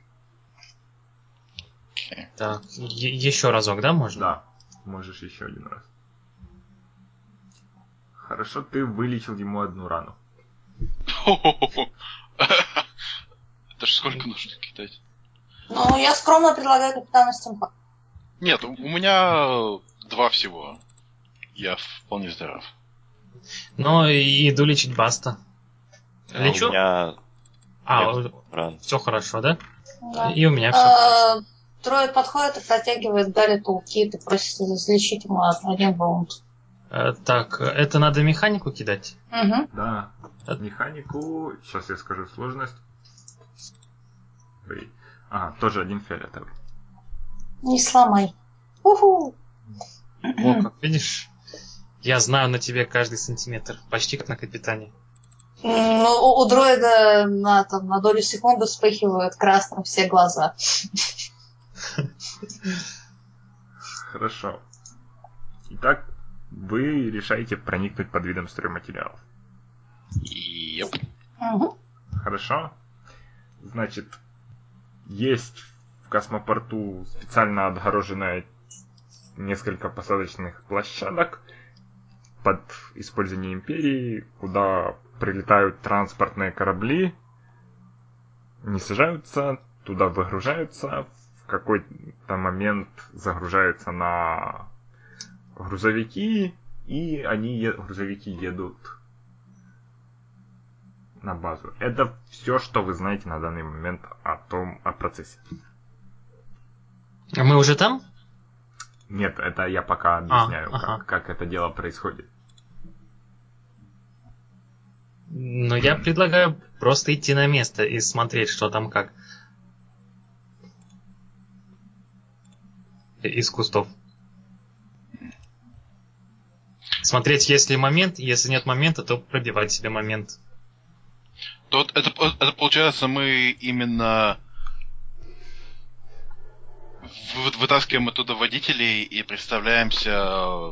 E: Окей.
D: Так, е- еще разок, да, можно?
A: Да, можешь еще один раз. Хорошо, ты вылечил ему одну рану. <laughs>
E: Это ж сколько нужно кидать?
C: Ну, я скромно предлагаю капитану Стимпа.
E: Нет, у меня два всего. Я вполне здоров.
D: Но и иду лечить Баста.
B: А
D: Лечу?
B: У меня
D: А, все хорошо, да?
C: Да.
D: И у меня все.
C: Э, Трое подходит и протягивает Гарри тулкит и просит излечить ему один ваунд.
D: Так, это надо механику кидать?
C: Угу.
A: Да.
D: Это-
A: Механику, сейчас я скажу сложность. Ой. Ага, тоже один фиолетовый.
C: Не сломай. Уху.
D: О, как видишь, я знаю на тебе каждый сантиметр, почти как на капитане.
C: Ну, у, у дроида на, там, на долю секунды вспыхивают красным все глаза.
A: Хорошо. Итак, вы решаете проникнуть под видом стройматериалов.
E: Еп.
C: Угу.
A: Хорошо. Значит, есть в космопорту специально отгороженное несколько посадочных площадок под использование Империи, куда прилетают транспортные корабли, не сажаются, туда выгружаются, в какой-то момент загружаются на грузовики, и они, е- грузовики едут на базу. Это все, что вы знаете на данный момент о том, о процессе.
D: А мы уже там?
A: Нет, это я пока объясняю,
D: ага.
A: как, как это дело происходит.
D: Но я предлагаю просто идти на место и смотреть, что там как. Из кустов. Смотреть, есть ли момент, если нет момента, то пробивать себе момент.
E: То это, это получается мы именно вы- вытаскиваем оттуда водителей и представляемся э,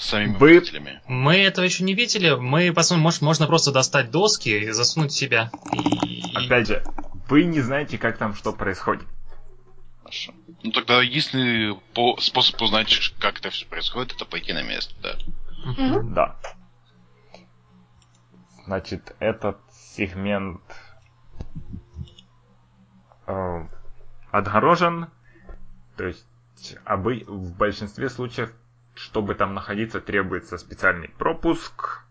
E: самими
A: Вы-
E: водителями.
D: Мы этого еще не видели. Мы посмотрим, может, можно просто достать доски и засунуть себя. И...
A: Опять же, вы не знаете, как там что происходит.
E: Хорошо. Ну тогда единственный по- способ узнать, как это все происходит, это пойти на место, да.
A: Да. Значит, этот сегмент э, отгорожен. То есть обы- в большинстве случаев, чтобы там находиться, требуется специальный пропуск.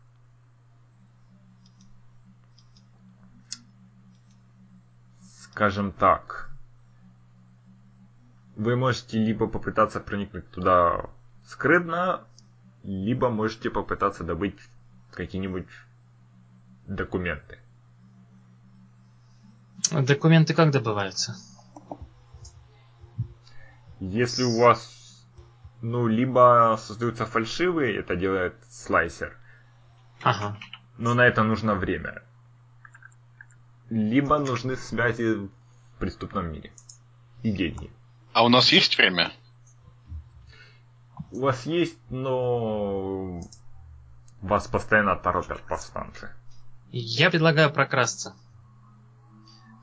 A: Скажем так, вы можете либо попытаться проникнуть туда скрытно, либо можете попытаться добыть какие-нибудь документы.
D: Документы как добываются?
A: Если у вас, ну, либо создаются фальшивые, это делает слайсер,
D: Ага.
A: но на это нужно время. Либо нужны связи в преступном мире. И деньги.
E: А у нас есть время?
A: У вас есть, но вас постоянно торопят повстанцы.
D: Я предлагаю прокрасться.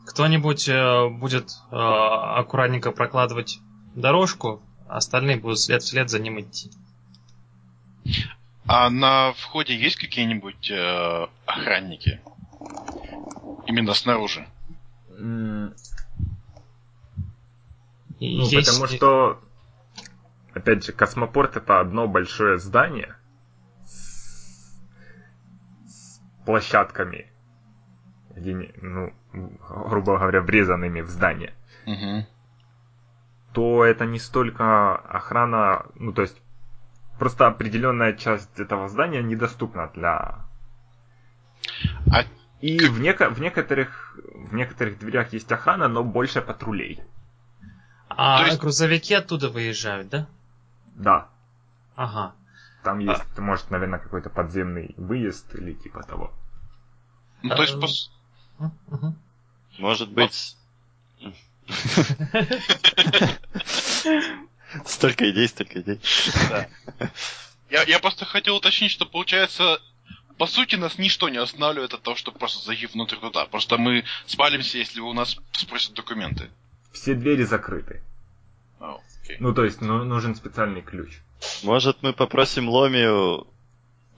D: Кто-нибудь э, будет э, аккуратненько прокладывать дорожку, а остальные будут след вслед за ним идти.
E: А на входе есть какие-нибудь э, охранники? Именно снаружи.
A: Ну,
D: есть-
A: потому что, опять же, космопорт это одно большое здание с, с площадками, где, ну, грубо говоря, врезанными в здание,
E: Мгм.
A: то это не столько охрана, ну, то есть просто определенная часть этого здания недоступна для...
E: А
A: И в, неко- в, некоторых, в некоторых дверях есть охрана, но больше патрулей.
D: А
E: есть-
D: грузовики оттуда выезжают, да?
A: Да,
D: Ага.
A: там есть, может, наверное, какой-то подземный выезд или типа того.
E: Ну, то есть,
D: Эм.
E: пос-.
B: Может быть... <laughs> Столько идей, столько идей.
E: да. Я, я просто хотел уточнить, что получается, по сути, нас ничто не останавливает от того, чтобы просто зайти внутрь туда. Просто мы спалимся, если у нас спросят документы.
A: Все двери закрыты.
E: О, окей.
A: Ну, то есть, ну, нужен специальный ключ.
B: Может, мы попросим Ломию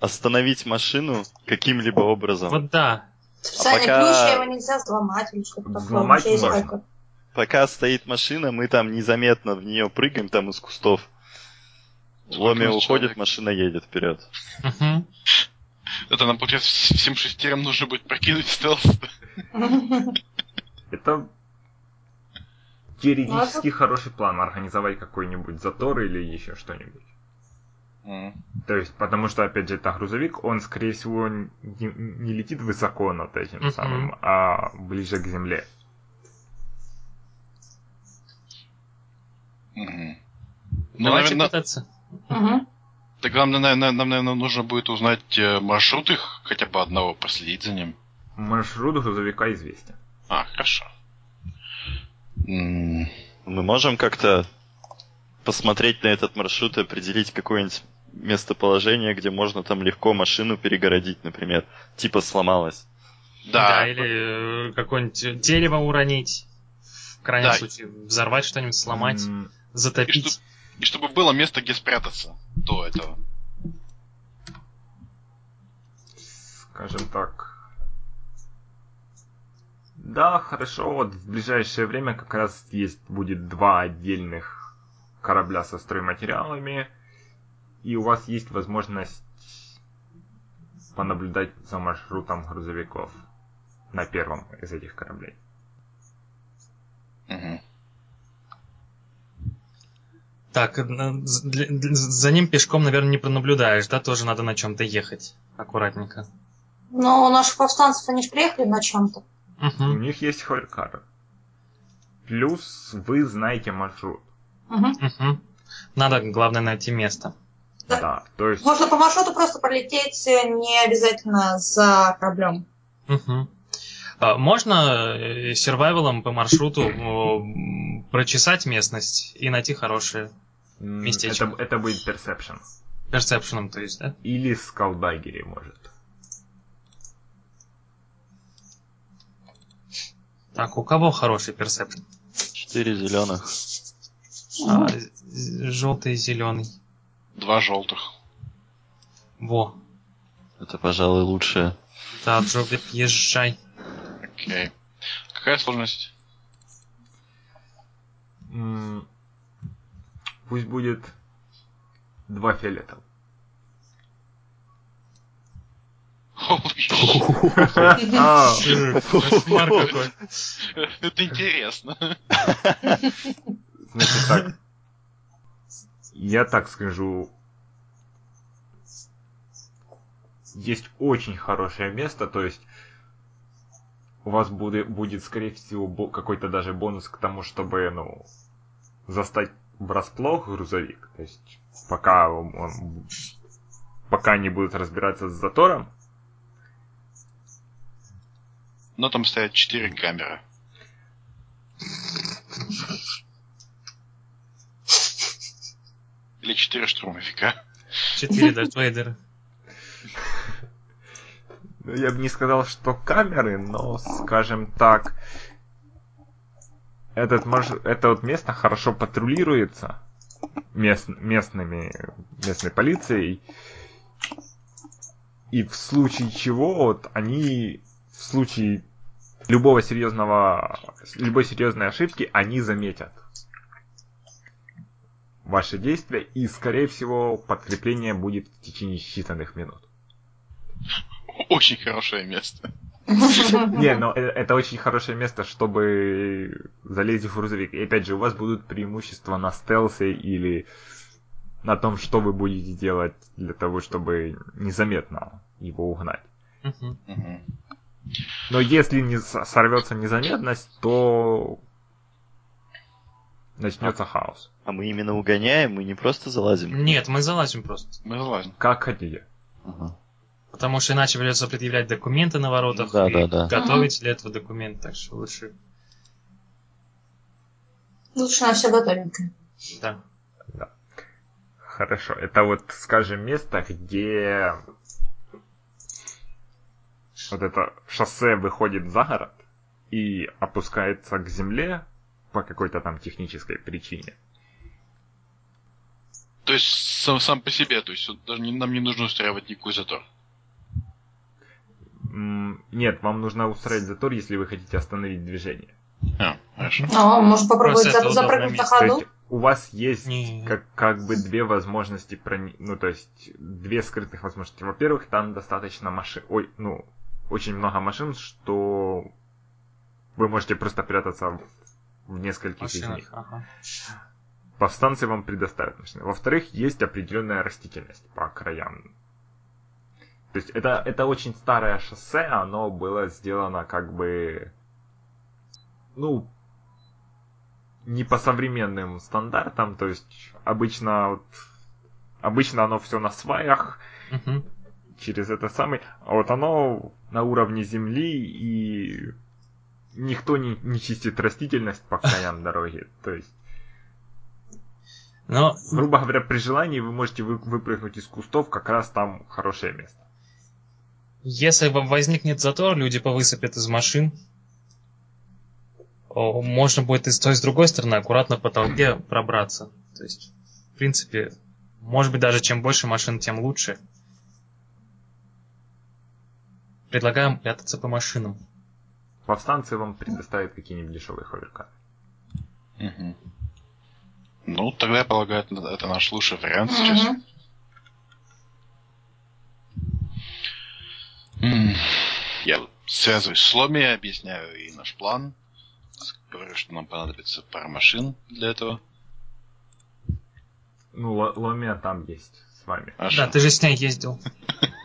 B: остановить машину каким-либо образом.
D: Вот да.
C: Специальный
B: пока-
C: ключ, его нельзя взломать или что-то такое.
A: Взломать можно.
B: Пока стоит машина, мы там незаметно в нее прыгаем там из кустов.
E: Нас
B: уходит,
E: человек?
B: машина едет вперед.
E: Это нам, получается, вс- всем шестерым нужно будет прокинуть стелс. <laughs>
A: Это теоретически хороший план, организовать какой-нибудь затор или еще что-нибудь.
E: М.
A: То есть, потому что, опять же, это грузовик, он, скорее всего, не, не летит высоко над этим
D: Мгм.
A: самым, а ближе к земле.
E: Мгм. Ну,
D: Давайте
E: наверное,
D: пытаться.
C: Мгм.
E: тогда нам, наверное, нам, наверное, нужно будет узнать э, маршрут их, хотя бы одного, проследить за ним.
A: Маршрут грузовика известен.
E: А, хорошо.
B: Мы можем как-то посмотреть на этот маршрут и определить какое-нибудь местоположение, где можно там легко машину перегородить, например. Типа сломалась.
E: Да,
D: или э, какое-нибудь дерево уронить. В крайнем
E: Да.
D: случае, взорвать что-нибудь, сломать,
E: и,
D: затопить.
E: чтоб- и чтобы было место, где спрятаться до этого.
A: Скажем так. Да, хорошо, вот в ближайшее время как раз есть будет два отдельных корабля со стройматериалами, и у вас есть возможность понаблюдать за маршрутом грузовиков на первом из этих кораблей.
E: Мгм.
D: Так, э, за ним пешком, наверное, не пронаблюдаешь, да? Тоже надо на чем-то ехать. Аккуратненько.
C: Но у наших повстанцев они же приехали на чем-то.
A: У
D: Мгм.
A: них есть хорькары. Плюс вы знаете маршрут.
C: Мгм.
D: Мгм. Надо, главное, найти место.
C: Да.
A: Да, то есть
C: Можно по маршруту просто пролететь э, не обязательно за кораблем.
D: А Можно э, сервайвалом по маршруту прочесать местность и найти хорошее
A: м,
D: местечко.
A: это, это будет персепшн.
D: персепшеном, то есть, да?
A: Или скалдагери, может.
D: Так, у кого хороший персепшн?
B: Четыре зеленых.
D: А, желтый и зеленый.
E: Два желтых.
D: Во.
B: Это, пожалуй, лучшее.
D: Да, Джобик, езжай.
E: Окей. Какая сложность?
A: М, Пусть будет два фиолетовых.
E: Holy shit.
A: А,
D: Кошмар какой.
E: Это интересно.
A: Значит так. Я так скажу. Есть очень хорошее место, то есть у вас будет, будет скорее всего, какой-то даже бонус к тому, чтобы, ну, застать врасплох грузовик. То есть пока он, он- пока они будут разбираться с затором,
E: Но там стоят четыре камеры. Или четыре штурмовика.
D: Четыре Дарт Вейдера.
A: Ну, Я бы не сказал, что камеры, но, скажем так, этот марш- это вот место хорошо патрулируется мест- местными, местной полицией. И в случае чего, вот они в случае любого серьезного, любой серьезной ошибки, они заметят. ваши действия, и, скорее всего, подкрепление будет в течение считанных минут.
E: Очень хорошее место. <laughs>
A: Не, но э, это очень хорошее место, чтобы залезть в грузовик. И опять же, у вас будут преимущества на стелсе или на том, что вы будете делать для того, чтобы незаметно его угнать. Но если не сорвется незаметность, то начнется хаос.
B: А мы именно угоняем, мы не просто залазим.
D: Нет, мы залазим просто.
E: Мы залазим.
A: Как хотите.
B: Ага.
D: Потому что иначе придется предъявлять документы на воротах
B: Да,
D: и
B: да, да.
D: готовить для этого документ, так что лучше.
C: Лучше на все готовенькое.
D: Да.
A: Хорошо. Это вот, скажем, место, где вот это шоссе выходит за город и опускается к земле по какой-то там технической причине.
E: То есть сам, сам по себе, то есть вот даже не- нам не нужно устраивать никакой затор.
A: Нет, вам нужно устроить затор, если вы хотите остановить движение.
E: А, хорошо.
C: Ну, можно попробовать зап- запрыгнуть на ходу.
A: есть у вас есть
D: Не.
A: как, как бы две возможности прони... Ну, то есть две скрытых возможности. Во-первых, там достаточно машин... Ой, ну, очень много машин, что вы можете просто прятаться в- нескольких из
D: Машинах.
A: них.
D: Ага.
A: Повстанцы вам предоставят машины. Во-вторых, есть определенная растительность по краям. То есть это, это очень старое шоссе, оно было сделано как бы, ну, не по современным стандартам, то есть обычно вот, обычно оно все на сваях,
D: Мгм.
A: через это самый, а вот оно на уровне земли и никто не, не чистит растительность по краям <laughs> дороги. То есть
D: Но
A: грубо говоря, при желании вы можете вы- выпрыгнуть из кустов, как раз там хорошее место.
D: если в- возникнет затор, люди повысыпят из машин. Можно будет и с той, и с другой стороны аккуратно по толпе пробраться. То есть, в принципе, может быть, даже чем больше машин, тем лучше. Предлагаем прятаться по машинам.
A: Повстанцы вам предоставят какие-нибудь дешевые ховеркары.
E: Мгм. Ну, тогда я полагаю, это, наш лучший вариант сейчас.
C: Мгм.
E: М. Я связываюсь с Ломи, объясняю ей наш план. Говорю, что нам понадобится пара машин для этого.
A: Ну, Ло- Ломия там есть с вами.
E: Хорошо.
D: Да, ты же с ней ездил.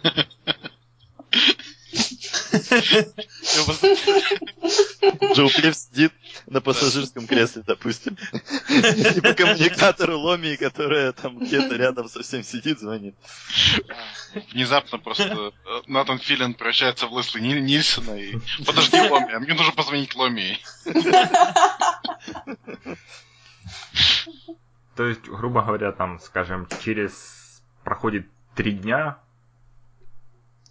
D: <laughs>
B: Джоу Клифф сидит на пассажирском кресле, допустим. И по коммуникатору Ломи, которая там где-то рядом совсем сидит, звонит.
E: Внезапно просто э, Натан Филин превращается в Лесли Ниль- Нильсона и... Подожди, Ломи, а мне нужно позвонить Ломи.
A: То есть, грубо говоря, там, скажем, через проходит три дня,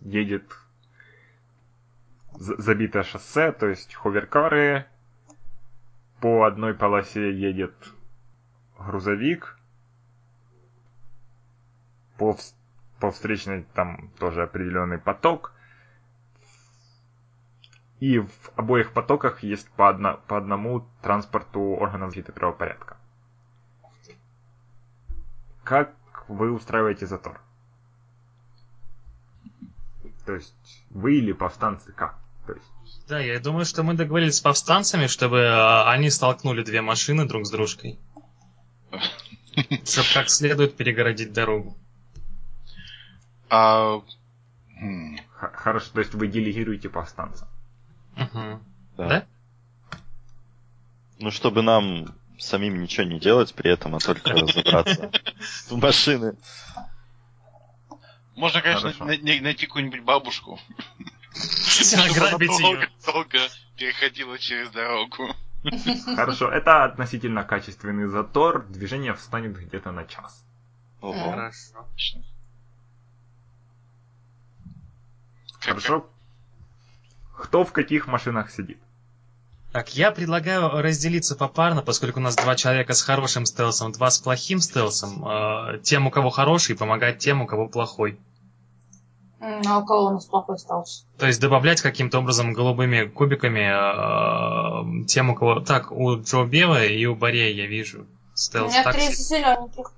A: едет забитое шоссе, то есть ховеркары, по одной полосе едет грузовик, по, по встречной там тоже определенный поток, и в обоих потоках есть по, одно- по одному транспорту органов защиты правопорядка. Как вы устраиваете затор? То есть вы или повстанцы как? То есть,
D: Да, я думаю, что мы договорились с повстанцами, чтобы э, они столкнули две машины друг с дружкой. Чтобы как следует перегородить дорогу.
E: А...
A: хорошо, то есть вы делегируете повстанца.
B: Да.
D: Да?
B: Ну, чтобы нам самим ничего не делать при этом, а только разобраться <laughs> в машины.
E: Можно, конечно, найти какую-нибудь бабушку.
D: Ограбить ее.
E: долго переходила через дорогу.
A: Хорошо, это относительно качественный затор. Движение встанет где-то на час.
B: Ого.
D: Хорошо.
A: Хорошо? Кто в каких машинах сидит?
D: Так, я предлагаю разделиться попарно, поскольку у нас два человека с хорошим стелсом, два с плохим стелсом. Э, тем, у кого хороший, помогать тем, у кого плохой.
C: А у кого у нас плохой стался?
D: То есть добавлять каким-то образом голубыми кубиками э, тем, у кого... Так, у Джо Бева и у Борея я вижу. стелс.
C: меня
D: так
C: три зелененьких.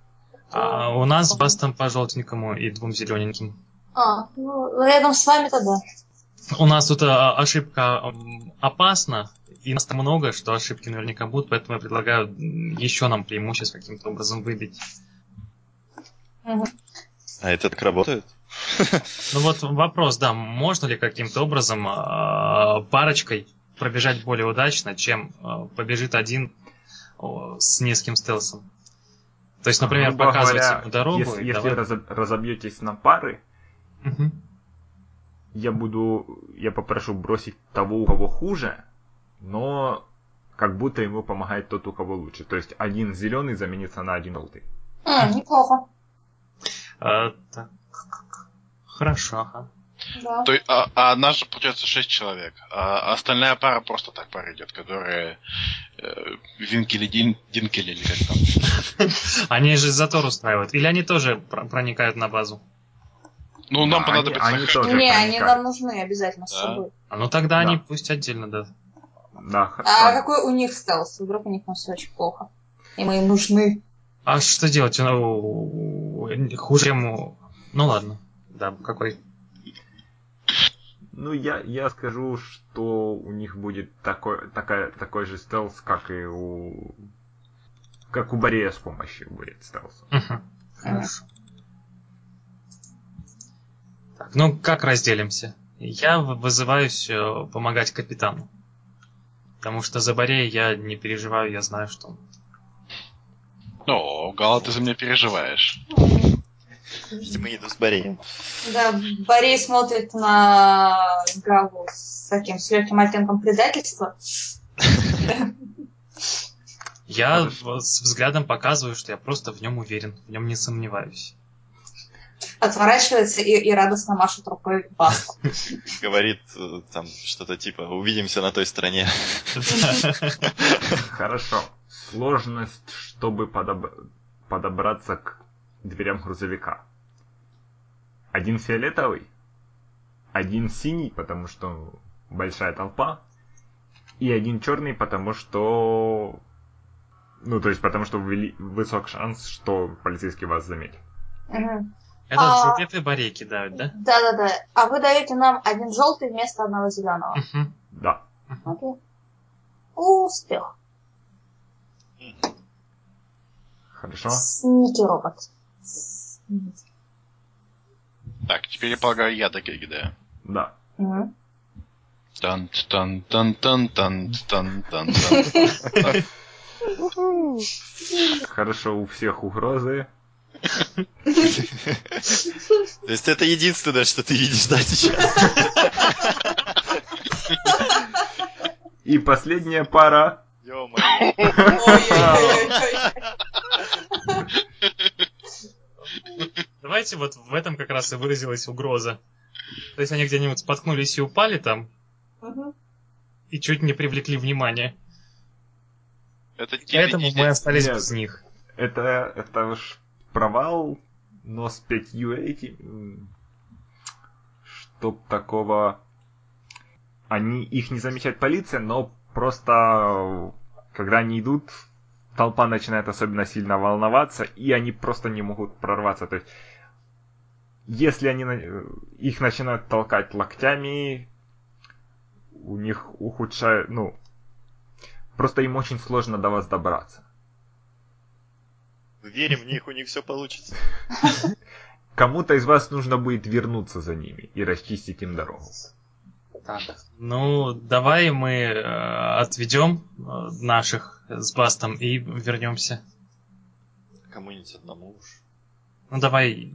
D: А у нас с бастом по желтенькому и двум зелененьким.
C: А, ну, рядом с вами тогда.
D: У нас тут а, ошибка опасна, и нас там много, что ошибки наверняка будут, поэтому я предлагаю еще нам преимущество каким-то образом выбить.
C: Мгм.
B: А это так работает? <laughs>
D: Ну вот вопрос, да, можно ли каким-то образом а, парочкой пробежать более удачно, чем а, побежит один с низким стелсом? То есть, например,
A: Грубо
D: показывать
A: говоря,
D: ему дорогу
A: Если,
D: и
A: если
D: давай-
A: разо- разобьетесь на пары,
D: Мгм.
A: я буду, я попрошу бросить того, у кого хуже, но как будто ему помогает тот, у кого лучше. То есть один зеленый заменится на один желтый.
C: М, неплохо.
D: А, так. Хорошо, ага.
C: Да.
E: То, а, а нас же, получается, шесть человек. А остальная пара просто так пара идет, которая э, Винкель и Дин, Динкель или как там. <laughs>
D: Они же затор устраивают. Или они тоже пр- проникают на базу?
E: Ну, нам
A: Да,
E: понадобится...
A: они- они
E: х-
A: тоже.
C: Не, они нам нужны обязательно с собой.
D: А ну тогда
A: Да.
D: они пусть отдельно, да.
A: Да, хорошо.
C: А какой у них стелс? Вдруг у них там все очень плохо. И мы им нужны.
D: А что делать? Ну, хуже, чем... у- Ну ладно. Да, какой?
A: Ну, я, я скажу, что у них будет такой, такая, такой же стелс, как и у... Как у Борея с помощью будет стелс.
D: Мгм. Хорошо. Так, ну как разделимся? Я вызываюсь э, помогать капитану. Потому что за Борея я не переживаю, я знаю, что он...
E: О, Гала, ты за меня переживаешь.
B: Видимо, иду с Бореем.
C: Да, Борей смотрит на Гаву с таким с легким оттенком предательства.
D: Я с взглядом показываю, что я просто в нем уверен, в нем не сомневаюсь.
C: Отворачивается и, и радостно машет рукой Басту. <laughs>
B: Говорит э, там что-то типа «Увидимся на той стороне». <laughs>
A: Хорошо. Сложность, чтобы подоб- подобраться к дверям грузовика. Один фиолетовый, один синий, потому что большая толпа, и один черный, потому что... Ну, то есть, потому что вели- высок шанс, что полицейский вас заметит.
D: Это
C: А.
D: GPF и Борей кидают, да?
C: Да-да-да. А вы даете нам один желтый вместо одного зеленого.
A: Да.
C: Окей. Успех.
A: Хорошо?
C: Сники робот.
E: Так, теперь, я полагаю, я до кидаю.
A: Да.
C: Угу.
E: Тан тан тан тан тан тан тан
A: Хорошо, у всех угрозы.
B: То есть это единственное, что ты видишь, да, сейчас?
A: И последняя пара.
B: Ё-моё.
D: Давайте вот в этом как раз и выразилась угроза. То есть они где-нибудь споткнулись и упали там,
C: Мгм.
D: и чуть не привлекли внимание.
E: Это
D: Поэтому мы остались
A: Нет.
D: без них.
A: Это, это уж провал, но с 5 этим, чтоб такого... Они, их не замечает полиция, но просто, когда они идут, толпа начинает особенно сильно волноваться, и они просто не могут прорваться. То есть, если они на- их начинают толкать локтями, у них ухудшает, ну, просто им очень сложно до вас добраться.
B: Верим в них, у них все получится. <laughs>
A: Кому-то из вас нужно будет вернуться за ними и расчистить им дорогу.
D: Так, ну, давай мы э, отведем э, наших с Бастом и вернемся.
B: Кому-нибудь одному уж.
D: Ну, давай,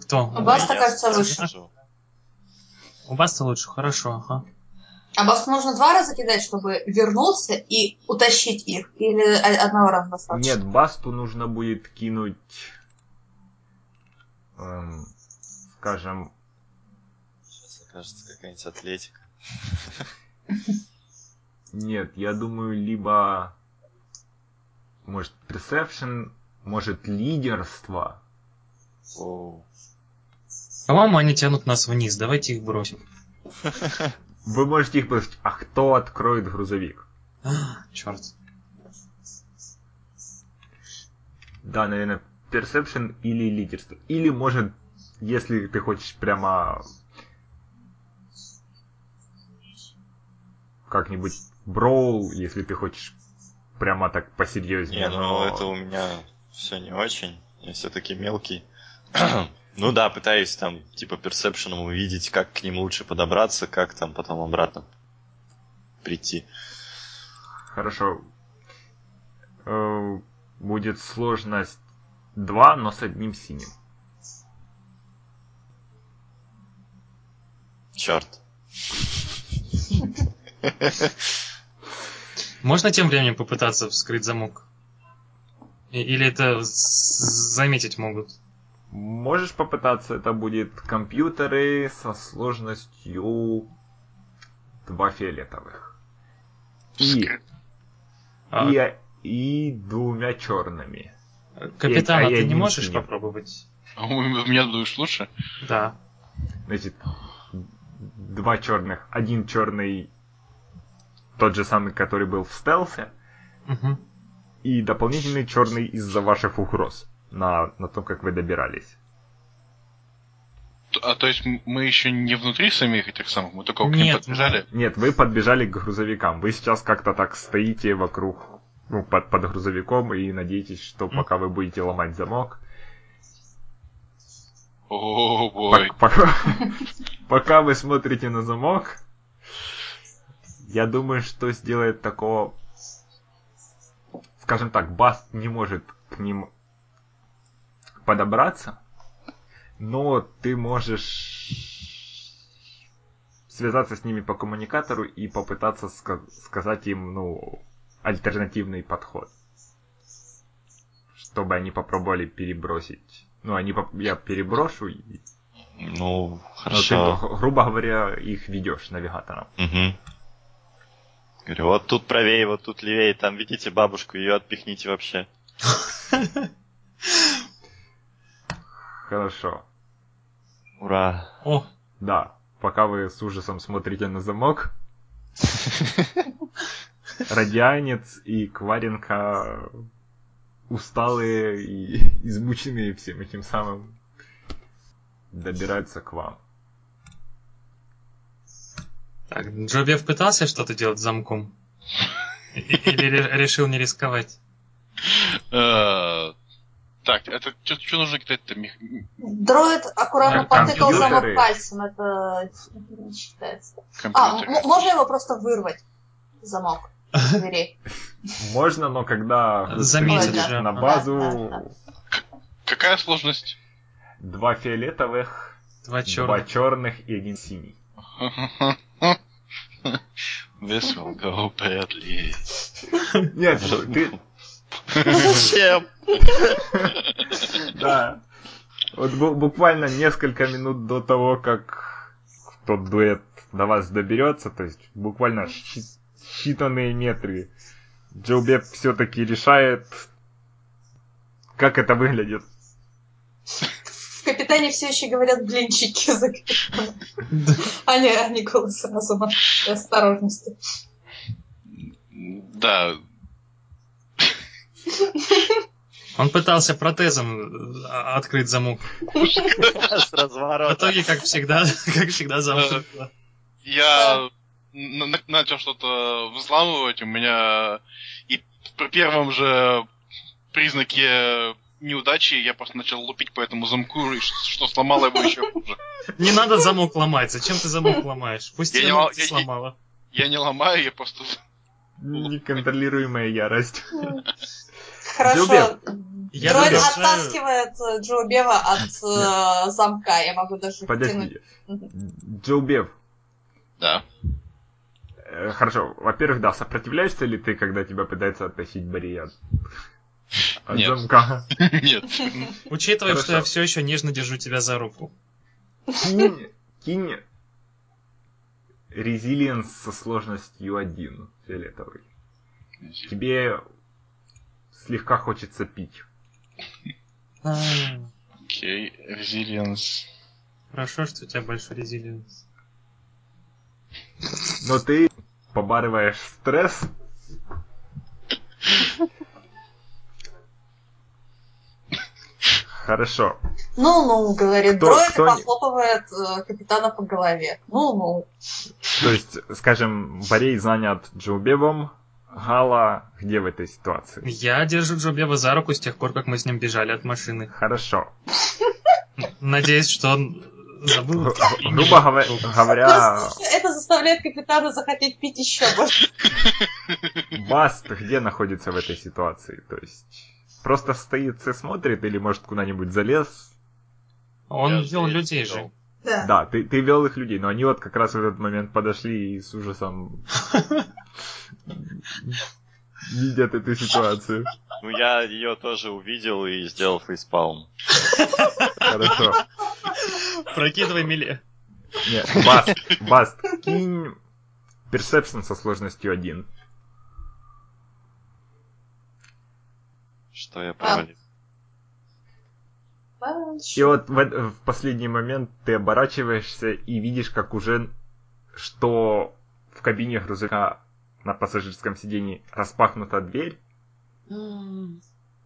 D: кто?
C: А Баста, кажется, лучше.
D: У Баста лучше, хорошо, ага.
C: А Басту нужно два раза кидать, чтобы вернуться и утащить их? Или одного раза достаточно?
A: Нет, Басту нужно будет кинуть, эм, скажем,
B: Сейчас окажется какая-нибудь атлетика.
A: нет, я думаю, либо, может, perception, может, лидерство.
B: Оу.
D: По-моему, они тянут нас вниз, давайте их бросим. <laughs>
A: Вы можете их бросить, а кто откроет грузовик?
D: Черт.
A: Да, наверное, Perception или лидерство. Или, может, если ты хочешь прямо как-нибудь Броул, если ты хочешь прямо так посерьезнее.
B: Не, ну
A: но-
B: это у меня все не очень. Я все-таки мелкий. Ну да, пытаюсь там, типа, персепшеном увидеть, как к ним лучше подобраться, как там потом обратно прийти.
A: Хорошо. Э, Будет сложность 2, но с одним синим.
B: Черт.
D: Можно тем временем попытаться вскрыть замок? Или это заметить могут?
A: Можешь попытаться, это будет компьютеры со сложностью 2 фиолетовых. И,
D: А,
A: и, и двумя черными.
D: капитан,
A: и-
D: а
A: и
D: ты не можешь
A: синим.
D: попробовать?
E: А у меня думаешь лучше?
D: Да.
A: Значит, два черных. Один черный, тот же самый, который был в стелсе,
D: Мгм.
A: и дополнительный черный из-за ваших угроз на, на том, как вы добирались.
E: А то есть мы еще не внутри самих этих самых, мы только к ним
D: Нет,
E: подбежали?
A: Нет, вы подбежали к грузовикам. Вы сейчас как-то так стоите вокруг, ну, под, под грузовиком и надеетесь, что пока вы будете ломать замок,
E: О, бой.
A: пок- пока, <laughs> пока вы смотрите на замок, я думаю, что сделает такого, скажем так, Баст не может к ним подобраться, но ты можешь связаться с ними по коммуникатору и попытаться ска- сказать им, ну, альтернативный подход. Чтобы они попробовали перебросить. Ну, они поп- я переброшу, и-
B: Ну,
A: но ты,
B: хорошо.
A: грубо говоря, их ведешь навигатором.
B: Мгм. Говорю, вот тут правее, вот тут левее, там видите бабушку, ее отпихните вообще. <laughs>
A: Хорошо.
B: Ура.
D: О,
A: Да, пока вы с ужасом смотрите на замок, Радианец и Кваренко усталые и измученные всем этим самым добираются к вам.
D: так, Джобев пытался что-то делать с замком? Или ре- решил не рисковать?
E: Так, это что нужно какая-то мех-
C: Дроид аккуратно
D: А,
C: потыкал замок пальцем, это не считается. А, можно его просто вырвать? Замок двери.
A: Можно, но когда
D: же.
A: на базу,
E: Какая сложность?
A: два фиолетовых,
D: Два
A: два
D: черных.
A: черных и один синий. <laughs>
E: This will go badly.
A: Нет, ты,
B: Зачем?
A: Да. Вот бу- буквально несколько минут до того, как тот дуэт до вас доберется, то есть буквально считанные метры, Джо Беб все-таки решает, как это выглядит.
C: В капитане все еще говорят блинчики за капитаном. А не, а разума и осторожности.
E: Да,
D: Он пытался протезом э, открыть замок.
B: С
D: В
B: разворота.
D: итоге, как всегда, <laughs> как всегда, замкнуто.
E: я н- н- начал что-то взламывать, у меня и при первом же признаке неудачи я просто начал лупить по этому замку, и что сломало его еще хуже.
D: Не надо замок ломать. Зачем ты замок ломаешь? Пусть
E: Я не
D: замок
E: лом-
D: ты
E: я-
D: сломала.
E: Я не ломаю, я просто...
A: Неконтролируемая ярость. <laughs> <laughs>
C: Хорошо.
A: Джобев.
D: Я
C: Дроид
D: разрешаю-
C: оттаскивает э, Джо Бева от <laughs> э, замка. Я могу даже
A: Подожди.
C: втянуть.
A: Джо Бев,
E: Да.
A: э, хорошо, во-первых, да, сопротивляешься ли ты, когда тебя пытается оттащить Бария от
E: Нет.
A: замка? <laughs>
E: Нет. <laughs>
D: Учитывая, что
A: Хорошо.
D: я все еще нежно держу тебя за руку.
A: Кинь, кинь резилиенс со сложностью 1 фиолетовый. Тебе слегка хочется пить.
E: Окей, резилиенс.
D: Хорошо, что у тебя большой резилиенс.
A: Но ты побарываешь стресс. Хорошо.
C: Ну-ну, говорит
A: Кто-
C: дроид
A: кто
C: и похлопывает э, капитана по голове. Ну-ну.
A: То есть, скажем, Борей занят Джоубебом, Гала где в этой ситуации?
D: Я держу Джобева за руку с тех пор, как мы с ним бежали от машины.
A: Хорошо. <laughs>
D: Надеюсь, что он забыл.
A: Грубо говоря,
C: Это заставляет капитана захотеть пить еще больше.
A: Баст где находится в этой ситуации? То есть, просто стоит и смотрит или, может, куда-нибудь залез?
D: Он вел людей же.
C: Да.
A: Да, ты, ты вел их людей, но они вот как раз в этот момент подошли и с ужасом <laughs> видят эту ситуацию.
B: Ну, я ее тоже увидел и сделал фейспалм.
A: Хорошо.
D: Прокидывай миле.
A: Нет, Баст, Баст, кинь Perception со сложностью 1.
B: Что я провалил?
A: И вот в, в последний момент ты оборачиваешься и видишь, как уже что в кабине грузовика на пассажирском сидении распахнута дверь,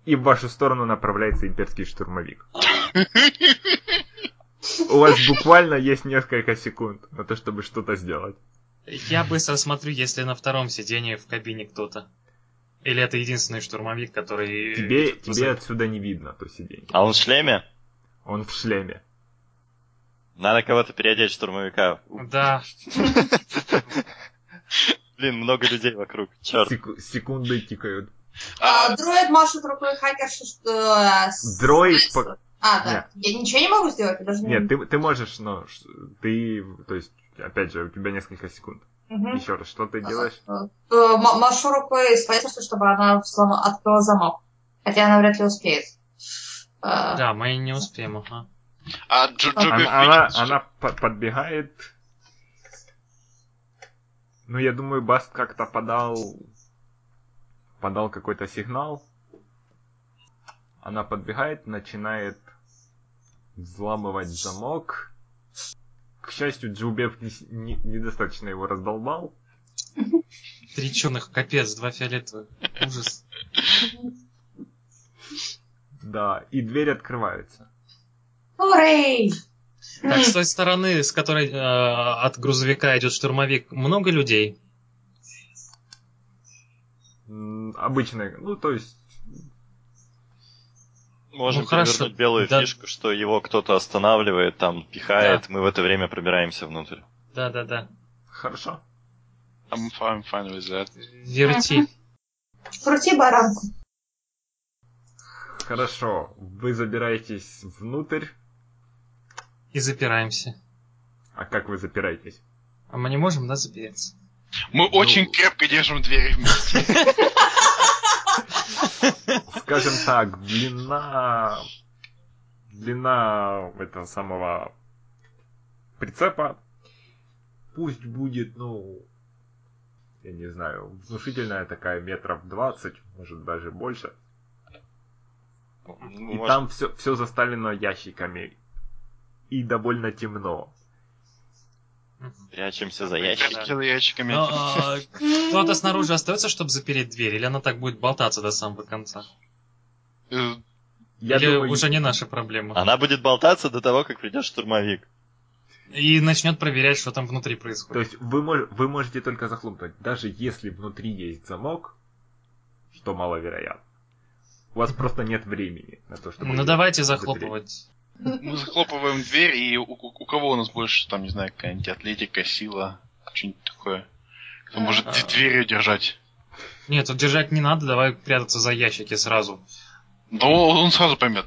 A: и в вашу сторону направляется имперский штурмовик. <laughs> У вас буквально есть несколько секунд на то, чтобы что-то сделать.
D: Я быстро смотрю, если на втором сидении в кабине кто-то. Или это единственный штурмовик, который...
A: Тебе, тебе отсюда не видно то сиденье.
B: А он в шлеме?
A: Он в шлеме.
B: Надо кого-то переодеть в штурмовика.
D: Да, <laughs>
B: Блин, много людей вокруг. <laughs> Черт.
A: Сек- секунды тикают.
C: А, дроид машет рукой хакерши, что... э,
A: Дроид по-
C: А, да. Я ничего не могу сделать? Я даже не-
A: Нет, ты, ты можешь, но ты, то есть, опять же, у тебя несколько секунд.
C: Мгм.
A: Еще раз, что ты делаешь?
C: Э, э, м- Машу рукой с позиции, чтобы она взлома- открыла замок. Хотя она вряд ли успеет. Э,
D: да, мы не успеем, ага.
E: А Джо Джоби
A: Она, она, она по- подбегает. Ну, я думаю, Баст как-то подал... Подал какой-то сигнал. Она подбегает, начинает взламывать замок. К счастью, Джубев не не- недостаточно его раздолбал.
D: Три черных, капец, два фиолетовых. Ужас.
A: Да, и дверь открывается.
C: Урей!
D: Так, с той стороны, с которой э, от грузовика идет штурмовик, много людей?
A: М, Обычная, ну, то есть,
B: Можем
D: Ну, хорошо.
B: белую
D: Да.
B: фишку, что его кто-то останавливает, там пихает, мы в это время пробираемся внутрь.
D: Да-да-да.
A: хорошо.
E: I'm fine, fine with that.
D: Верти.
C: Крути баранку.
A: Хорошо, вы забираетесь внутрь.
D: И запираемся.
A: А как вы запираетесь?
D: А мы не можем, да, запереться?
E: Мы очень крепко держим двери вместе.
A: Скажем так, длина... Длина этого самого прицепа пусть будет, ну, я не знаю, внушительная такая метров 20, может даже больше.
B: Ну,
A: И
B: может,
A: там все, все заставлено ящиками. И довольно темно.
B: прячемся за
E: ящиками.
D: А, Кто-то снаружи остается, чтобы запереть дверь, или она так будет болтаться до самого конца?
E: Э,
A: Я
D: или
A: думаю,
D: уже не наша проблема?
B: Она будет болтаться до того, как придет штурмовик.
D: И начнет проверять, что там внутри
A: То
D: происходит.
A: есть вы, мож- вы можете только захлопнуть, даже если внутри есть замок, что маловероятно. У вас просто нет времени на то, чтобы...
D: Ну давайте
A: запереть.
D: захлопывать.
E: Мы захлопываем дверь, и у, у- у кого у нас больше, там, не знаю, какая-нибудь атлетика, сила, что-нибудь такое. Кто может
D: А.
E: дверью держать.
D: Нет, тут держать не надо, давай прятаться за ящики сразу.
E: Да он он сразу поймет.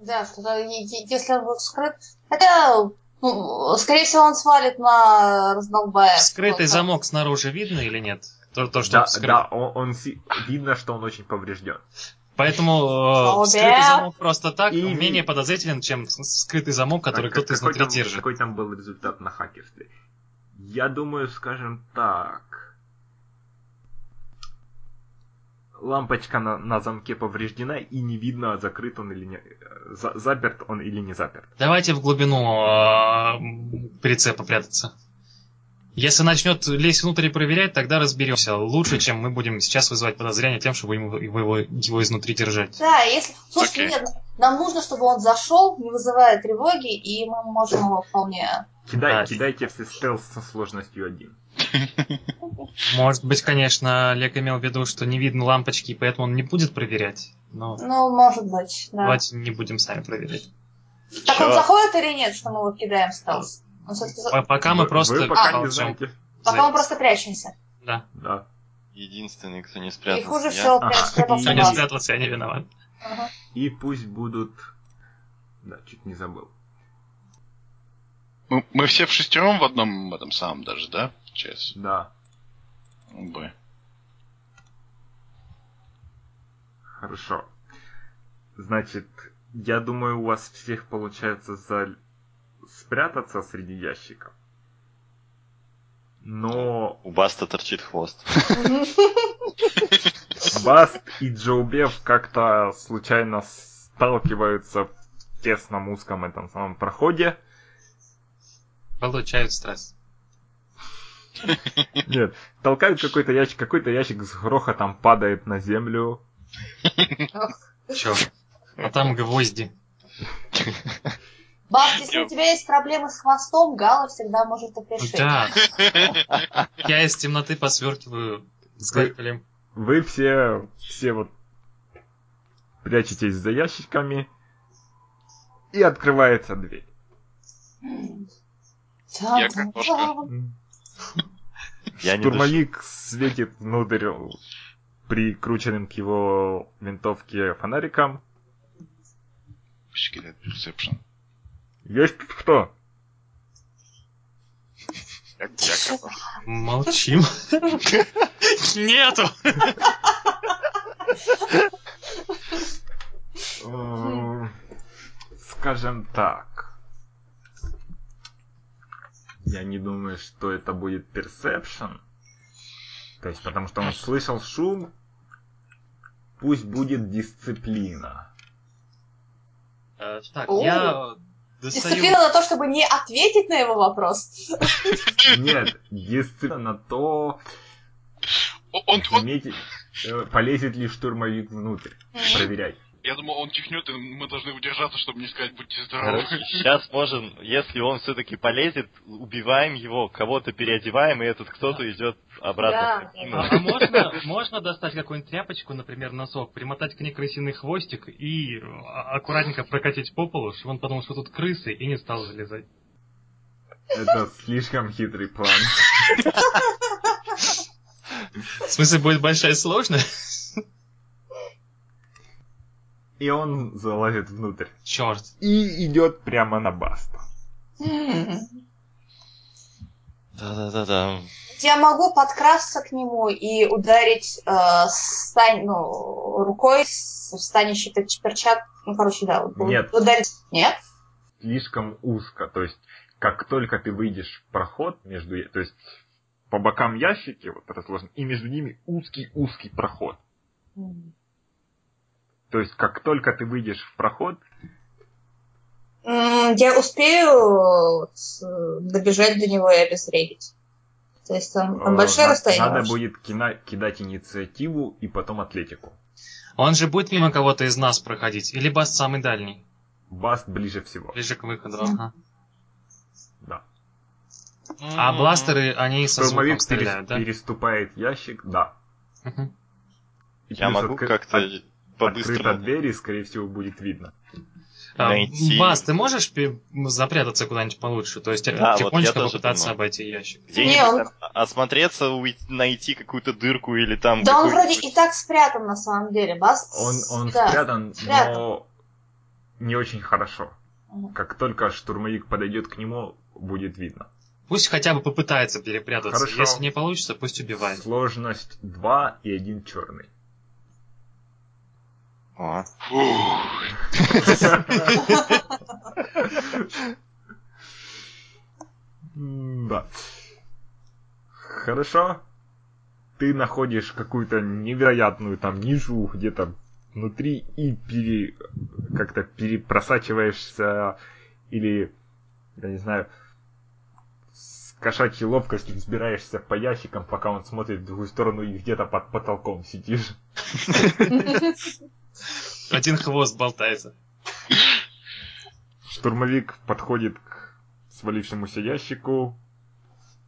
C: Да, если он будет скрыт... Хотя, ну, скорее всего, он свалит на раздолбая.
D: Скрытый
C: Вот,
D: замок снаружи видно или нет? То, то, что
A: Да,
D: скрыт.
A: да, он, он си- видно, что он очень поврежден.
D: Поэтому э, скрытый замок просто так
A: И-
D: менее подозрителен, чем скрытый замок, который
A: А
D: кто-то изнутри
A: там,
D: держит.
A: Какой там был результат на хакерстве? Я думаю, скажем так... Лампочка на, на замке повреждена и не видно, закрыт он или не... э, за- заперт он или не заперт.
D: Давайте в глубину э, прицепа прятаться. Если начнет лезть внутрь и проверять, тогда разберемся. Лучше, чем мы будем сейчас вызывать подозрения тем, чтобы ему, его, его изнутри держать.
C: Да, если... Слушайте,
E: Окей.
C: нет, нам нужно, чтобы он зашел, не вызывая тревоги, и мы можем его вполне...
A: Кидай,
D: Да.
A: Кидайте все стелс со сложностью один. <laughs>
D: Может быть, конечно, Олег имел в виду, что не видно лампочки, и поэтому он не будет проверять. Но
C: Ну, может быть, да.
D: давайте не будем сами проверять.
C: Так он
B: Чё?
C: заходит или нет, что мы его кидаем стелс? Он
D: По- Пока мы просто
A: Вы пока не
D: молчим.
A: знаете.
C: Пока мы просто прячемся.
D: Да.
A: Да.
B: Единственный, кто не
C: И
B: спрятался.
C: хуже
B: я.
C: всего
A: Ага.
C: спрятался
D: Кто не спрятался, я не виноват.
C: Ага.
A: И пусть будут... Да, чуть не забыл.
E: Мы, мы все в шестером в одном этом самом даже, да? Сейчас.
A: Да.
E: Б.
A: Хорошо. Значит, я думаю, у вас всех получается за... спрятаться среди ящиков. Но
B: У Баста торчит хвост.
A: Баст и Джоубев как-то случайно сталкиваются в тесном узком этом самом проходе.
D: Получают стресс.
A: Нет, толкают какой-то ящик, какой-то ящик с грохотом падает на землю.
D: Чё? А там гвозди.
C: Бас, если у тебя есть проблемы с хвостом, Гала всегда может их решить.
D: Да. <laughs> Я из темноты посверкиваю скальпелем.
A: Вы все, все вот прячетесь за ящиками, и открывается дверь.
E: Я картошка.
A: Штурмовик светит внутрь прикрученным к его винтовке фонариком.
E: Персепшн.
A: Есть тут кто?
D: Молчим. Нету!
A: Э, Скажем так. Я не думаю, что это будет персепшн. То есть, потому что он слышал шум. Пусть будет дисциплина.
D: Э, Так, я.
C: Дисциплина на то, чтобы не ответить на его вопрос.
A: Нет, дисциплина на то,
E: он,
A: заметить, э, полезет ли штурмовик внутрь. Проверять.
E: Я думал, он чихнет, и мы должны удержаться, чтобы не сказать «будьте здоровы».
B: Сейчас можем, если он все-таки полезет, убиваем его, кого-то переодеваем, и этот кто-то идет обратно
C: Да,
B: в
D: А,
B: картину. <laughs>
D: а можно, можно достать какую-нибудь тряпочку, например, носок, примотать к ней крысиный хвостик и а- аккуратненько прокатить по полу, чтобы он подумал, что тут крысы, и не стал залезать.
A: Это слишком хитрый план. <laughs>
D: В смысле, будет большая сложность?
A: И он залазит внутрь.
D: Черт.
A: И идет прямо на Баста.
B: Да-да-да-да.
C: Я могу подкрасться к нему и ударить э, стань, ну, рукой с станущей перчаткой. Ну, короче, да. вот
A: Нет.
C: Ударить. Нет?
A: Слишком узко. То есть, как только ты выйдешь в проход между... То есть, по бокам ящики вот разложены, и между ними узкий-узкий проход. То есть, как только ты выйдешь в проход,
C: Я успею э, добежать до него и обезвредить. То есть там, там
A: э,
C: большое расстояние.
A: надо
C: вообще?
A: будет кина- кидать инициативу и потом атлетику.
D: Он же будет мимо кого-то из нас проходить, или Баст самый дальний,
A: Баст ближе всего.
D: ближе к выходу. ага.
A: Да.
D: А бластеры, они со звуком
A: перес-
D: стреляют, да?
A: переступает ящик, да. И
B: Я могу как-то
A: от- Открыта
B: по-быстрому...
A: дверь, и, скорее всего, будет видно.
D: А,
B: найти-
D: Бас, ты можешь пи- запрятаться куда-нибудь получше? То есть
B: вот я
D: тихонечко
B: тоже
D: попытаться
B: думаю.
D: обойти ящик.
B: Где-нибудь
C: Не, он-
B: осмотреться, уйти- найти какую-то дырку или там...
C: Да он вроде и так спрятан на самом деле. Бас...
A: Он, он
C: да.
A: спрятан,
C: спрятан.
A: но не очень хорошо. Как только штурмовик подойдет к нему, будет видно.
D: Пусть хотя бы попытается перепрятаться.
A: Хорошо.
D: Если не получится, пусть убивает.
A: Сложность 2 и один черный.
B: А, <laughs>
A: Да. Хорошо. Ты находишь какую-то невероятную там нишу где-то внутри и пере... как-то перепросачиваешься или, я не знаю, кошачьей ловкостью взбираешься по ящикам, пока он смотрит в другую сторону и где-то под потолком сидишь. <laughs>
D: Один хвост болтается.
A: Штурмовик подходит к свалившемуся ящику,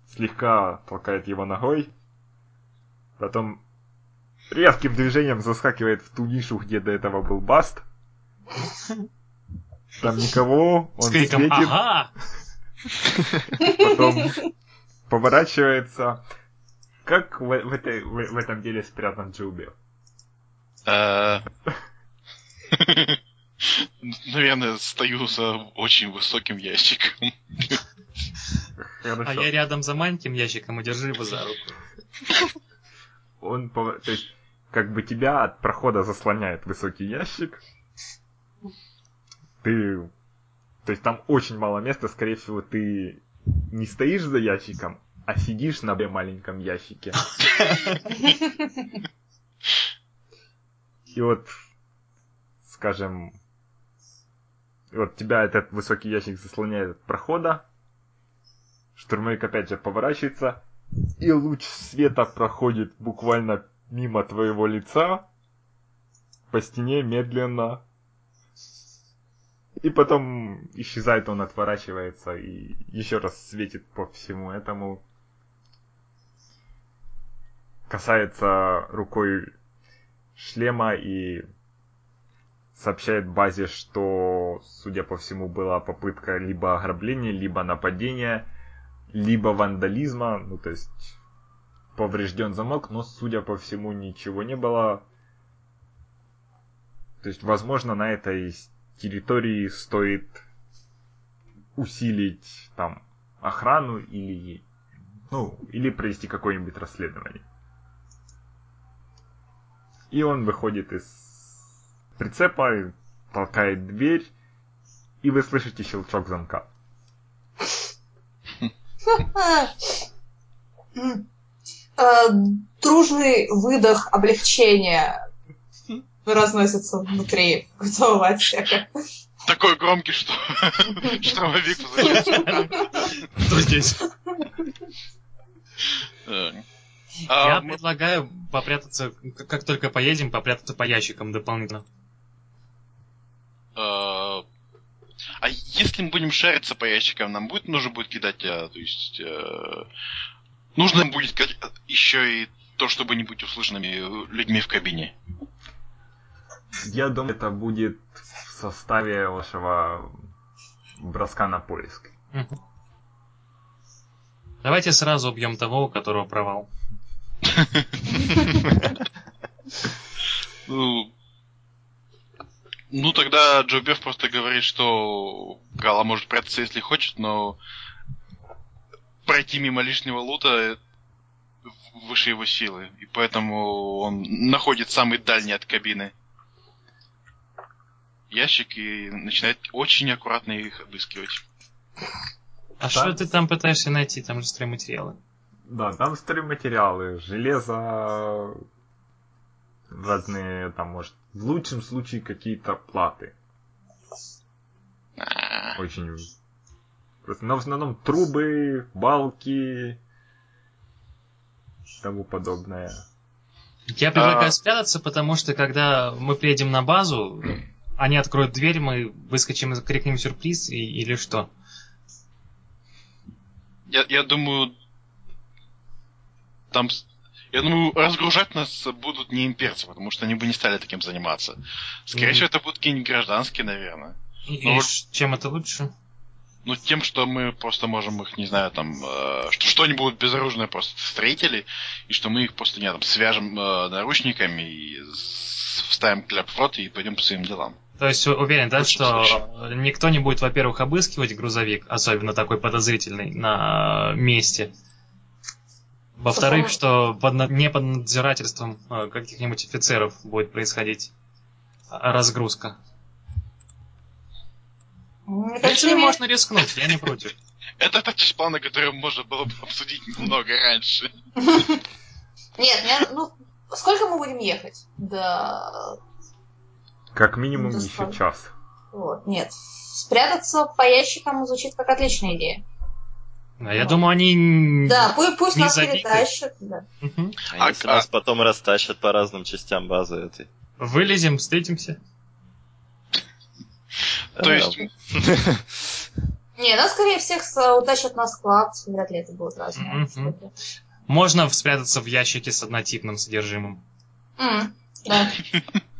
A: слегка толкает его ногой, потом резким движением заскакивает в ту нишу, где до этого был Баст. Там никого, он
D: С криком
A: светит,
D: «Ага!»
A: потом поворачивается. Как в, в этой, в, в этом деле спрятан Джилби?
E: Э, <laughs> Наверное, стою за очень высоким ящиком.
D: А я рядом за маленьким ящиком и держу его за руку.
A: Он, то есть, как бы тебя от прохода заслоняет высокий ящик. Ты, то есть там очень мало места, скорее всего, ты не стоишь за ящиком, а сидишь на маленьком ящике. <laughs> И вот, скажем, вот тебя этот высокий ящик заслоняет от прохода. Штурмовик опять же поворачивается, и луч света проходит буквально мимо твоего лица по стене медленно. И потом исчезает, он отворачивается и еще раз светит по всему этому. Касается рукой шлема и сообщает базе, что, судя по всему, была попытка либо ограбления, либо нападения, либо вандализма, ну то есть поврежден замок, но, судя по всему, ничего не было. То есть, возможно, на этой территории стоит усилить там охрану или ну, или провести какое-нибудь расследование. И он выходит из прицепа, толкает дверь, и вы слышите щелчок замка.
C: Э, Дружный выдох облегчения разносится внутри крутого отсека.
E: Такой громкий, что <laughs> штурмовик возвращается.
D: Кто здесь?
E: А
D: Я
E: мы-
D: предлагаю попрятаться, как только поедем, попрятаться по ящикам дополнительно.
E: э, А если мы будем шариться по ящикам, нам будет нужно будет кидать, а, то есть э, нужно будет еще и то, чтобы не быть услышанными людьми в кабине.
A: Я думаю, это будет в составе вашего броска на поиск.
D: Давайте сразу убьем того, у которого провал.
E: Ну, ну тогда Джо Беф просто говорит, что Гала может прятаться, если хочет, но пройти мимо лишнего лута выше его силы. И поэтому он находит самый дальний от кабины ящик и начинает очень аккуратно их обыскивать.
D: А что ты там пытаешься найти? Там же стройматериалы.
A: Да, там стройматериалы, железо, разные, там, может, в лучшем случае какие-то платы. Очень... Просто, но в основном трубы, балки и тому подобное.
D: Я предлагаю
E: А.
D: спрятаться, потому что когда мы приедем на базу, они откроют дверь, мы выскочим и крикнем сюрприз и- или что?
E: Я, я думаю, там, я думаю, разгружать нас будут не имперцы, потому что они бы не стали таким заниматься. Скорее всего, это будут какие-нибудь гражданские, наверное.
D: И,
E: Ну
D: и
E: вот-
D: ш- чем это лучше?
E: Ну, тем, что мы просто можем их, не знаю, там, э, что что-нибудь безоружное просто встретили, и что мы их просто, не там, свяжем э, наручниками и вставим кляп в рот и пойдем по своим делам.
D: То есть уверен, да, что
E: встречи.
D: никто не будет, во-первых, обыскивать грузовик, особенно такой подозрительный, на месте. Во-вторых, что под, не под надзирательством э, каких-нибудь офицеров будет происходить а, разгрузка.
C: М,
D: Если
C: какими-
D: можно рискнуть, я не против. <laughs>
E: Это та часть плана, которую можно было бы обсудить много раньше. <laughs>
C: Нет, ну, сколько мы будем ехать? Да,
A: Как минимум еще час.
C: вот, нет. Спрятаться по ящикам звучит как отличная идея.
D: А я думаю, они...
C: Да, пусть, пусть
D: Не
C: нас
D: забиты.
C: перетащат. Да.
D: Мгм.
B: А
E: А-
B: если
E: а-
B: нас потом растащат по разным частям базы этой?
D: Вылезем, встретимся.
E: То есть,
C: Не, ну, скорее всех, утащат на склад. Вряд ли это будут разные
D: Мгм.
C: штуки.
D: Можно спрятаться в ящике с однотипным содержимым.
C: Да. <laughs>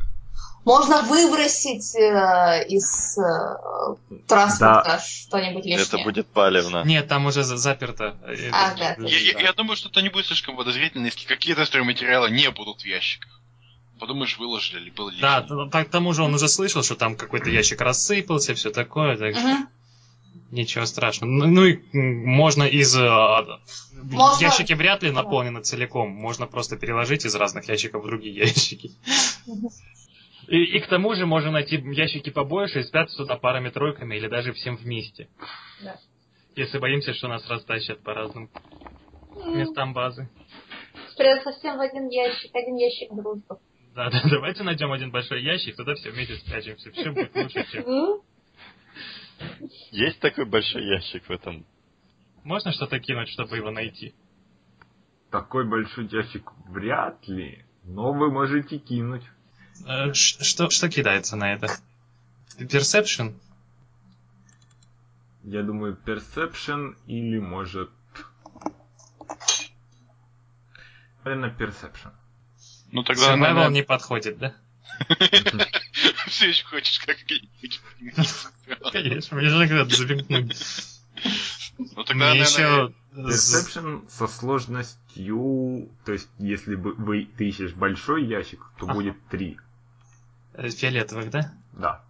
C: Можно выбросить э, из э, транспорта что-нибудь лишнее.
B: Это будет палевно.
D: Нет, там уже за- заперто.
C: А, да.
E: я, я- я думаю, что это не будет слишком подозрительно, если какие-то стройматериалы не будут в ящиках. Подумаешь, выложили или было
D: Да,
E: лишним.
D: т- так, к тому же он уже слышал, что там какой-то ящик рассыпался, все такое, так что ничего страшного. Ну, ну и можно из... э,
C: Можно-
D: Ящики вряд ли наполнены целиком, можно просто переложить из разных ящиков в другие <laughs> ящики. И, и к тому же можно найти ящики побольше и спрятаться туда парами-тройками или даже всем вместе.
C: Да.
D: Если боимся, что нас растащат по разным местам базы.
C: Спрятаться всем в один ящик, один ящик дружбы.
D: Да, да, давайте найдем один большой ящик, туда все вместе спрячемся. Все будет лучше, чем... <laughs>
B: Есть такой большой ящик в этом?
D: Можно что-то кинуть, чтобы его найти?
A: Такой большой ящик вряд ли, но вы можете кинуть.
D: Э, ш- Что, что кидается на это? Perception?
A: Я думаю, Perception или может... Наверное, Perception.
E: Ну тогда,
D: Survival
E: наверное,
D: не подходит, да? <laughs>
E: все еще хочешь как-нибудь.
D: Конечно, мне же надо замкнуть.
E: Ну тогда,
D: еще...
A: Perception со сложностью... То есть, если бы вы, ты ищешь большой ящик, то
D: Ага.
A: будет 3.
D: Э, Фиолетовых, да?
A: Да.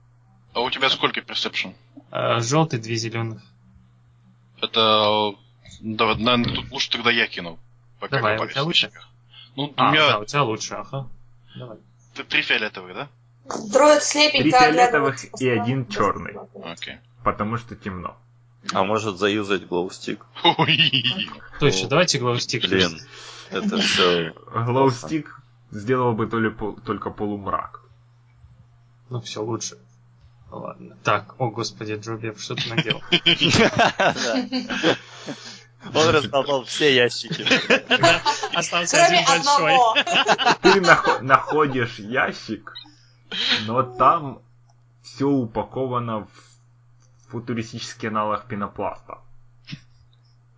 E: А у тебя сколько perception?
D: Желтый, две зеленых.
E: Это... Да, наверное, тут лучше тогда я кину. Пока
D: Давай, у тебя лучше?
E: Ну, у
D: А,
E: меня
D: да, у тебя лучше, ага. Давай.
E: т- три фиолетовых, да?
C: Дроид слепенько
A: Три фиолетовых и один черный.
E: Окей.
A: Потому что темно.
B: А может заюзать
E: glowstick?
D: Точно, давайте glowstick.
B: Блин, это все.
A: Glowstick сделал бы то ли пол- только полумрак.
D: Ну все, лучше. Ладно. Так, о господи, Джубеб, что ты наделал? <laughs>
B: Он раздолбал все ящики.
D: Остался один большой.
A: Ты нахо- находишь ящик, но там все упаковано в футуристический аналог пенопласта.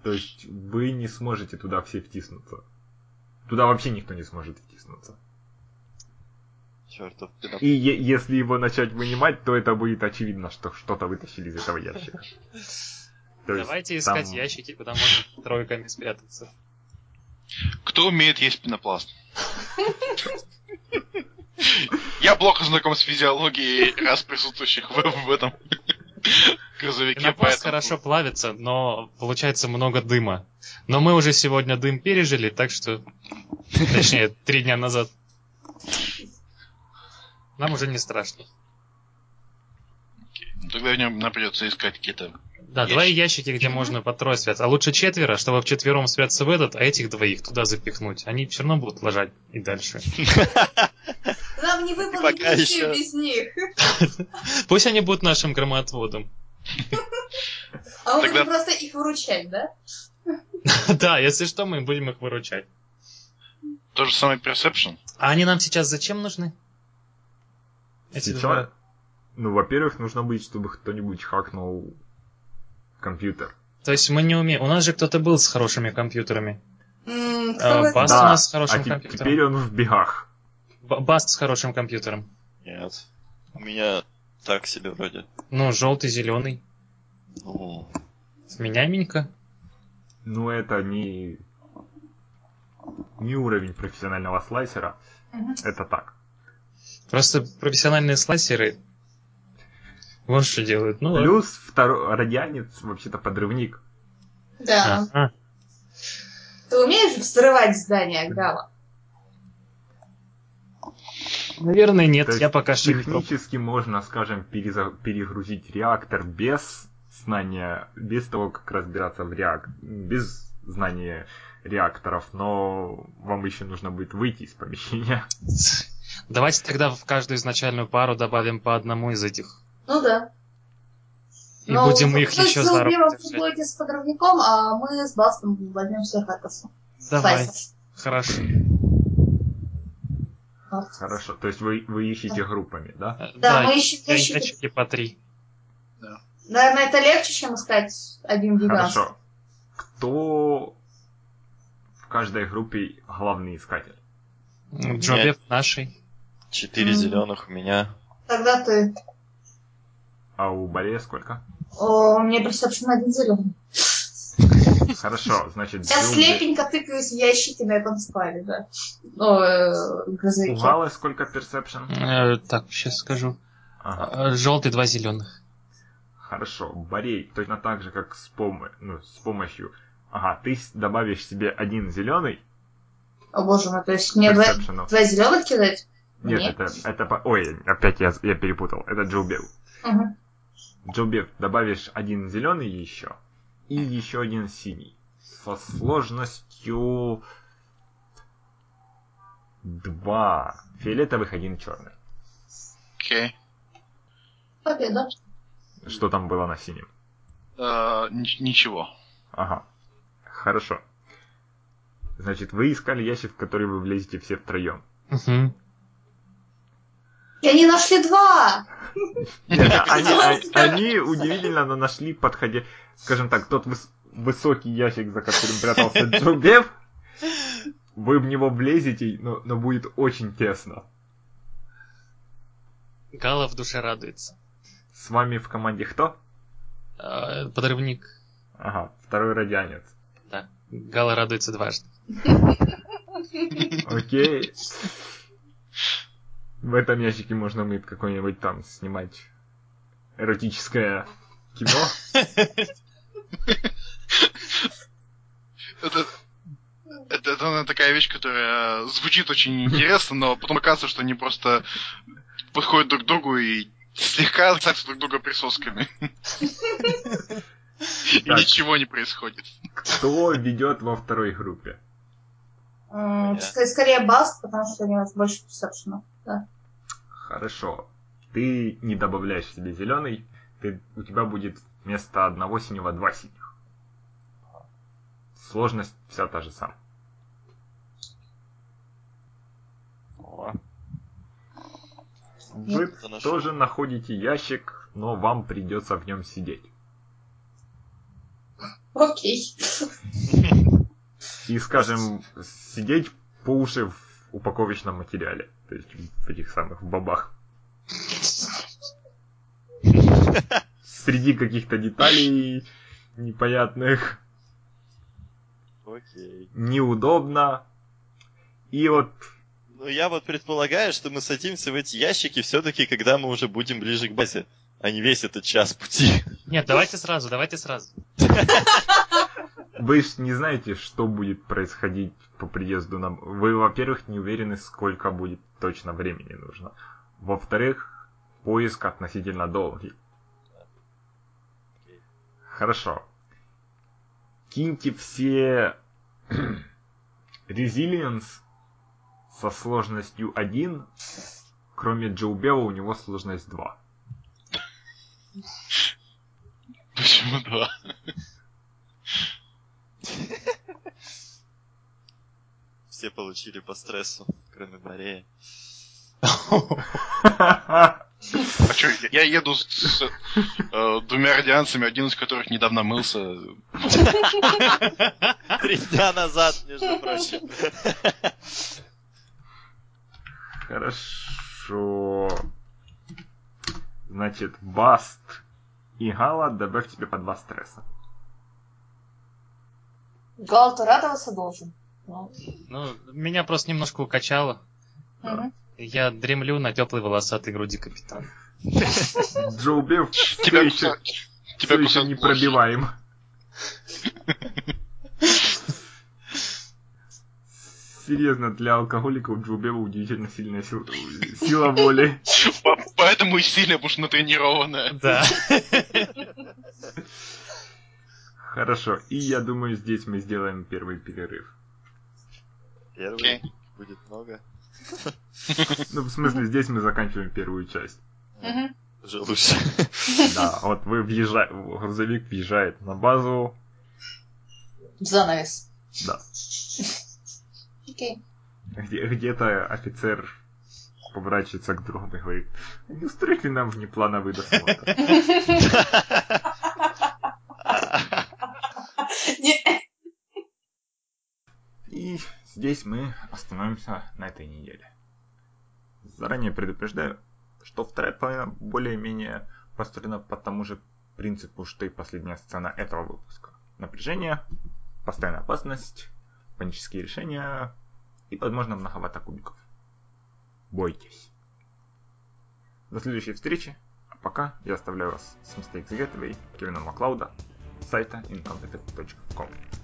A: То есть вы не сможете туда все втиснуться. Туда вообще никто не сможет втиснуться.
B: Чертов
A: И е- если его начать вынимать, то это будет очевидно, что что-то вытащили из этого ящика. То есть
D: Давайте искать
A: там-
D: ящики, куда можно тройками спрятаться.
E: Кто умеет есть пенопласт? Я плохо знаком с физиологией раз присутствующих в, в этом <laughs> грузовике,
D: Пенопласт
E: поэтому-
D: хорошо плавится, но получается много дыма. Но мы уже сегодня дым пережили, так что... Точнее, три дня назад. Нам уже не страшно.
E: Ну, Тогда в нем нам придется искать какие-то...
D: Да,
E: Ящики.
D: два ящики, где можно по трое спрятаться. А лучше четверо, чтобы вчетвером спрятаться в этот, а этих двоих туда запихнуть. Они все равно будут ложать и дальше. <laughs>
C: Нам не
B: пока
C: выпадут ничего
B: еще-
C: без них. <laughs>
D: Пусть они будут нашим громоотводом.
C: А мы будем просто их выручать, да? <laughs>
D: Да, если что, мы будем их выручать.
E: То же самое Perception.
D: А они нам сейчас зачем нужны?
A: Сейчас, ну, во-первых, нужно будет, чтобы кто-нибудь хакнул компьютер.
D: То есть мы не умеем. У нас же кто-то был с хорошими компьютерами. А, Баст у нас с хорошим
A: а те-
D: компьютером.
A: теперь он в бегах.
D: Б- Баст с хорошим компьютером.
B: Нет. У меня так себе вроде.
D: Ну, желтый, зеленый.
B: Ну,
D: Меняйменько.
A: Ну, это не... Не уровень профессионального слайсера. Это так.
D: Просто профессиональные слайсеры вот что делают. Ну, ладно.
A: Плюс второй радианец вообще-то подрывник.
C: Да.
D: Ага.
C: Ты умеешь взрывать здание, Гала?
D: Наверное, нет.
A: То
D: Я пока что.
A: Технически можно, скажем, переза- перегрузить реактор без знания, без того, как разбираться в реак... без знания реакторов, но вам еще нужно будет выйти из помещения. <laughs>
D: Давайте тогда в каждую изначальную пару добавим по одному из этих.
C: Ну да.
D: И
C: Ну,
D: будем их
C: вы
D: еще
C: с
D: за руку
C: Убивом
D: держать.
C: будете с подрывником, а мы с Бастом возьмем всех Хакасу.
D: Давай, хорошо.
A: Хорошо. То есть вы, вы ищете группами, да?
D: Э,
C: Да, мы ищем ящики.
D: ящики по три.
C: Наверное, это легче, чем искать один гигант.
A: Хорошо. Кто в каждой группе главный искатель?
D: Джобев нашей.
B: Четыре
C: Мгм.
B: зеленых у меня.
C: Тогда ты...
A: А у Баре сколько?
C: О, мне персепшн один зеленый. <laughs>
A: Хорошо, значит,
C: Я слепенько тыкаюсь в ящики на этом складе, да. О, э,
A: У. Галы сколько персепшн?
D: Э, так, сейчас скажу.
A: Ага.
D: Желтый, два зеленых.
A: Хорошо. Борей точно так же, как с, помо- ну, с помощью... Ага, ты добавишь себе один зеленый
C: О боже мой, то есть мне два, два зеленых кидать?
A: Нет,
C: Нет.
A: это, это... по- Ой, опять я, я перепутал. Это Джоубев.
C: Мгм.
A: Джоубев, добавишь один зеленый еще и еще один синий. Со сложностью... Два фиолетовых, один черный.
E: Окей.
C: Победа.
A: Что там было на синем?
E: Ни- Ничего.
A: Ага. Хорошо. Значит, вы искали ящик, в который вы влезете все втроем.
D: Мгм.
C: И они нашли два!
A: Нет, они, удивительно, но нашли подходя, скажем так, тот выс- высокий ящик, за которым прятался <laughs> Джубев. Вы в него влезете, но, но будет очень тесно.
D: Гала в душе радуется.
A: С вами в команде кто?
D: Э, Подрывник.
A: Ага, второй радианец.
D: Да. Гала радуется дважды.
A: Окей. В этом ящике можно будет какой-нибудь там снимать эротическое кино.
E: Это, это, это такая вещь, которая звучит очень интересно, но потом оказывается, что они просто подходят друг к другу и слегка касаются друг друга присосками. И
A: Так.
E: ничего не происходит.
A: Кто ведет во второй группе?
C: Скорее Баст, потому что у него больше персепшена. Да.
A: Хорошо. Ты не добавляешь себе зеленый, ты, у тебя будет вместо одного синего два синих. Сложность вся та же самая.
B: О,
A: Вы
B: Что-то нашел.
A: тоже находите ящик, но вам придется в нем сидеть.
C: Окей.
A: И, скажем, сидеть по уши в упаковочном материале. То есть в этих самых бабах. Среди каких-то деталей непонятных.
B: Окей.
A: Неудобно. И вот
B: Ну, я вот предполагаю, что мы садимся в эти ящики все-таки, когда мы уже будем ближе к базе, а не весь этот час пути.
D: Нет, давайте сразу, давайте сразу.
A: Вы ж не знаете, что будет происходить по приезду нам. Вы, во-первых, не уверены, сколько будет точно времени нужно. Во-вторых, поиск относительно долгий. Хорошо. Киньте все <clears throat> Resilience со сложностью 1. Кроме Джоубела у него сложность 2.
E: Почему два? <laughs>
B: Все получили по стрессу, кроме Марея.
E: А что, я еду с, э, двумя радианцами, один из которых недавно мылся.
B: Три дня назад, между прочим.
A: Хорошо. Значит, Баст и Гала добавь тебе по два стресса.
C: Гал-то радоваться должен. Ну,
D: меня просто немножко укачало.
C: мгм.
D: Я дремлю на теплой волосатой груди капитана.
A: Джо Биф
E: Тебя,
A: еще,
E: тебя
A: еще не пробиваем. Серьезно, для алкоголика у Джо Бева удивительно сильная сила, сила воли.
E: По- Поэтому и сильно, потому что натренированная.
D: Да.
A: Хорошо, и я думаю, здесь мы сделаем первый перерыв.
B: Первый
E: Окей.
B: будет много. <laughs>
A: Ну, в смысле, здесь мы заканчиваем первую часть.
B: Уже лучше. <laughs>
A: Да, вот вы въезжаете, грузовик въезжает на базу,
C: Занавес.
A: да,
C: Окей.
A: где, где-то офицер поворачивается к другу и говорит, не устроить ли нам внеплановый досмотр? <laughs>
C: Не-
A: И здесь мы остановимся на этой неделе. Заранее предупреждаю, что вторая половина более-менее построена по тому же принципу, что и последняя сцена этого выпуска. Напряжение, постоянная опасность, панические решения и, возможно, многовато кубиков. Бойтесь. До следующей встречи. А пока я оставляю вас с Mistakes Gateway Кевина Маклауда сайта incompetech.com.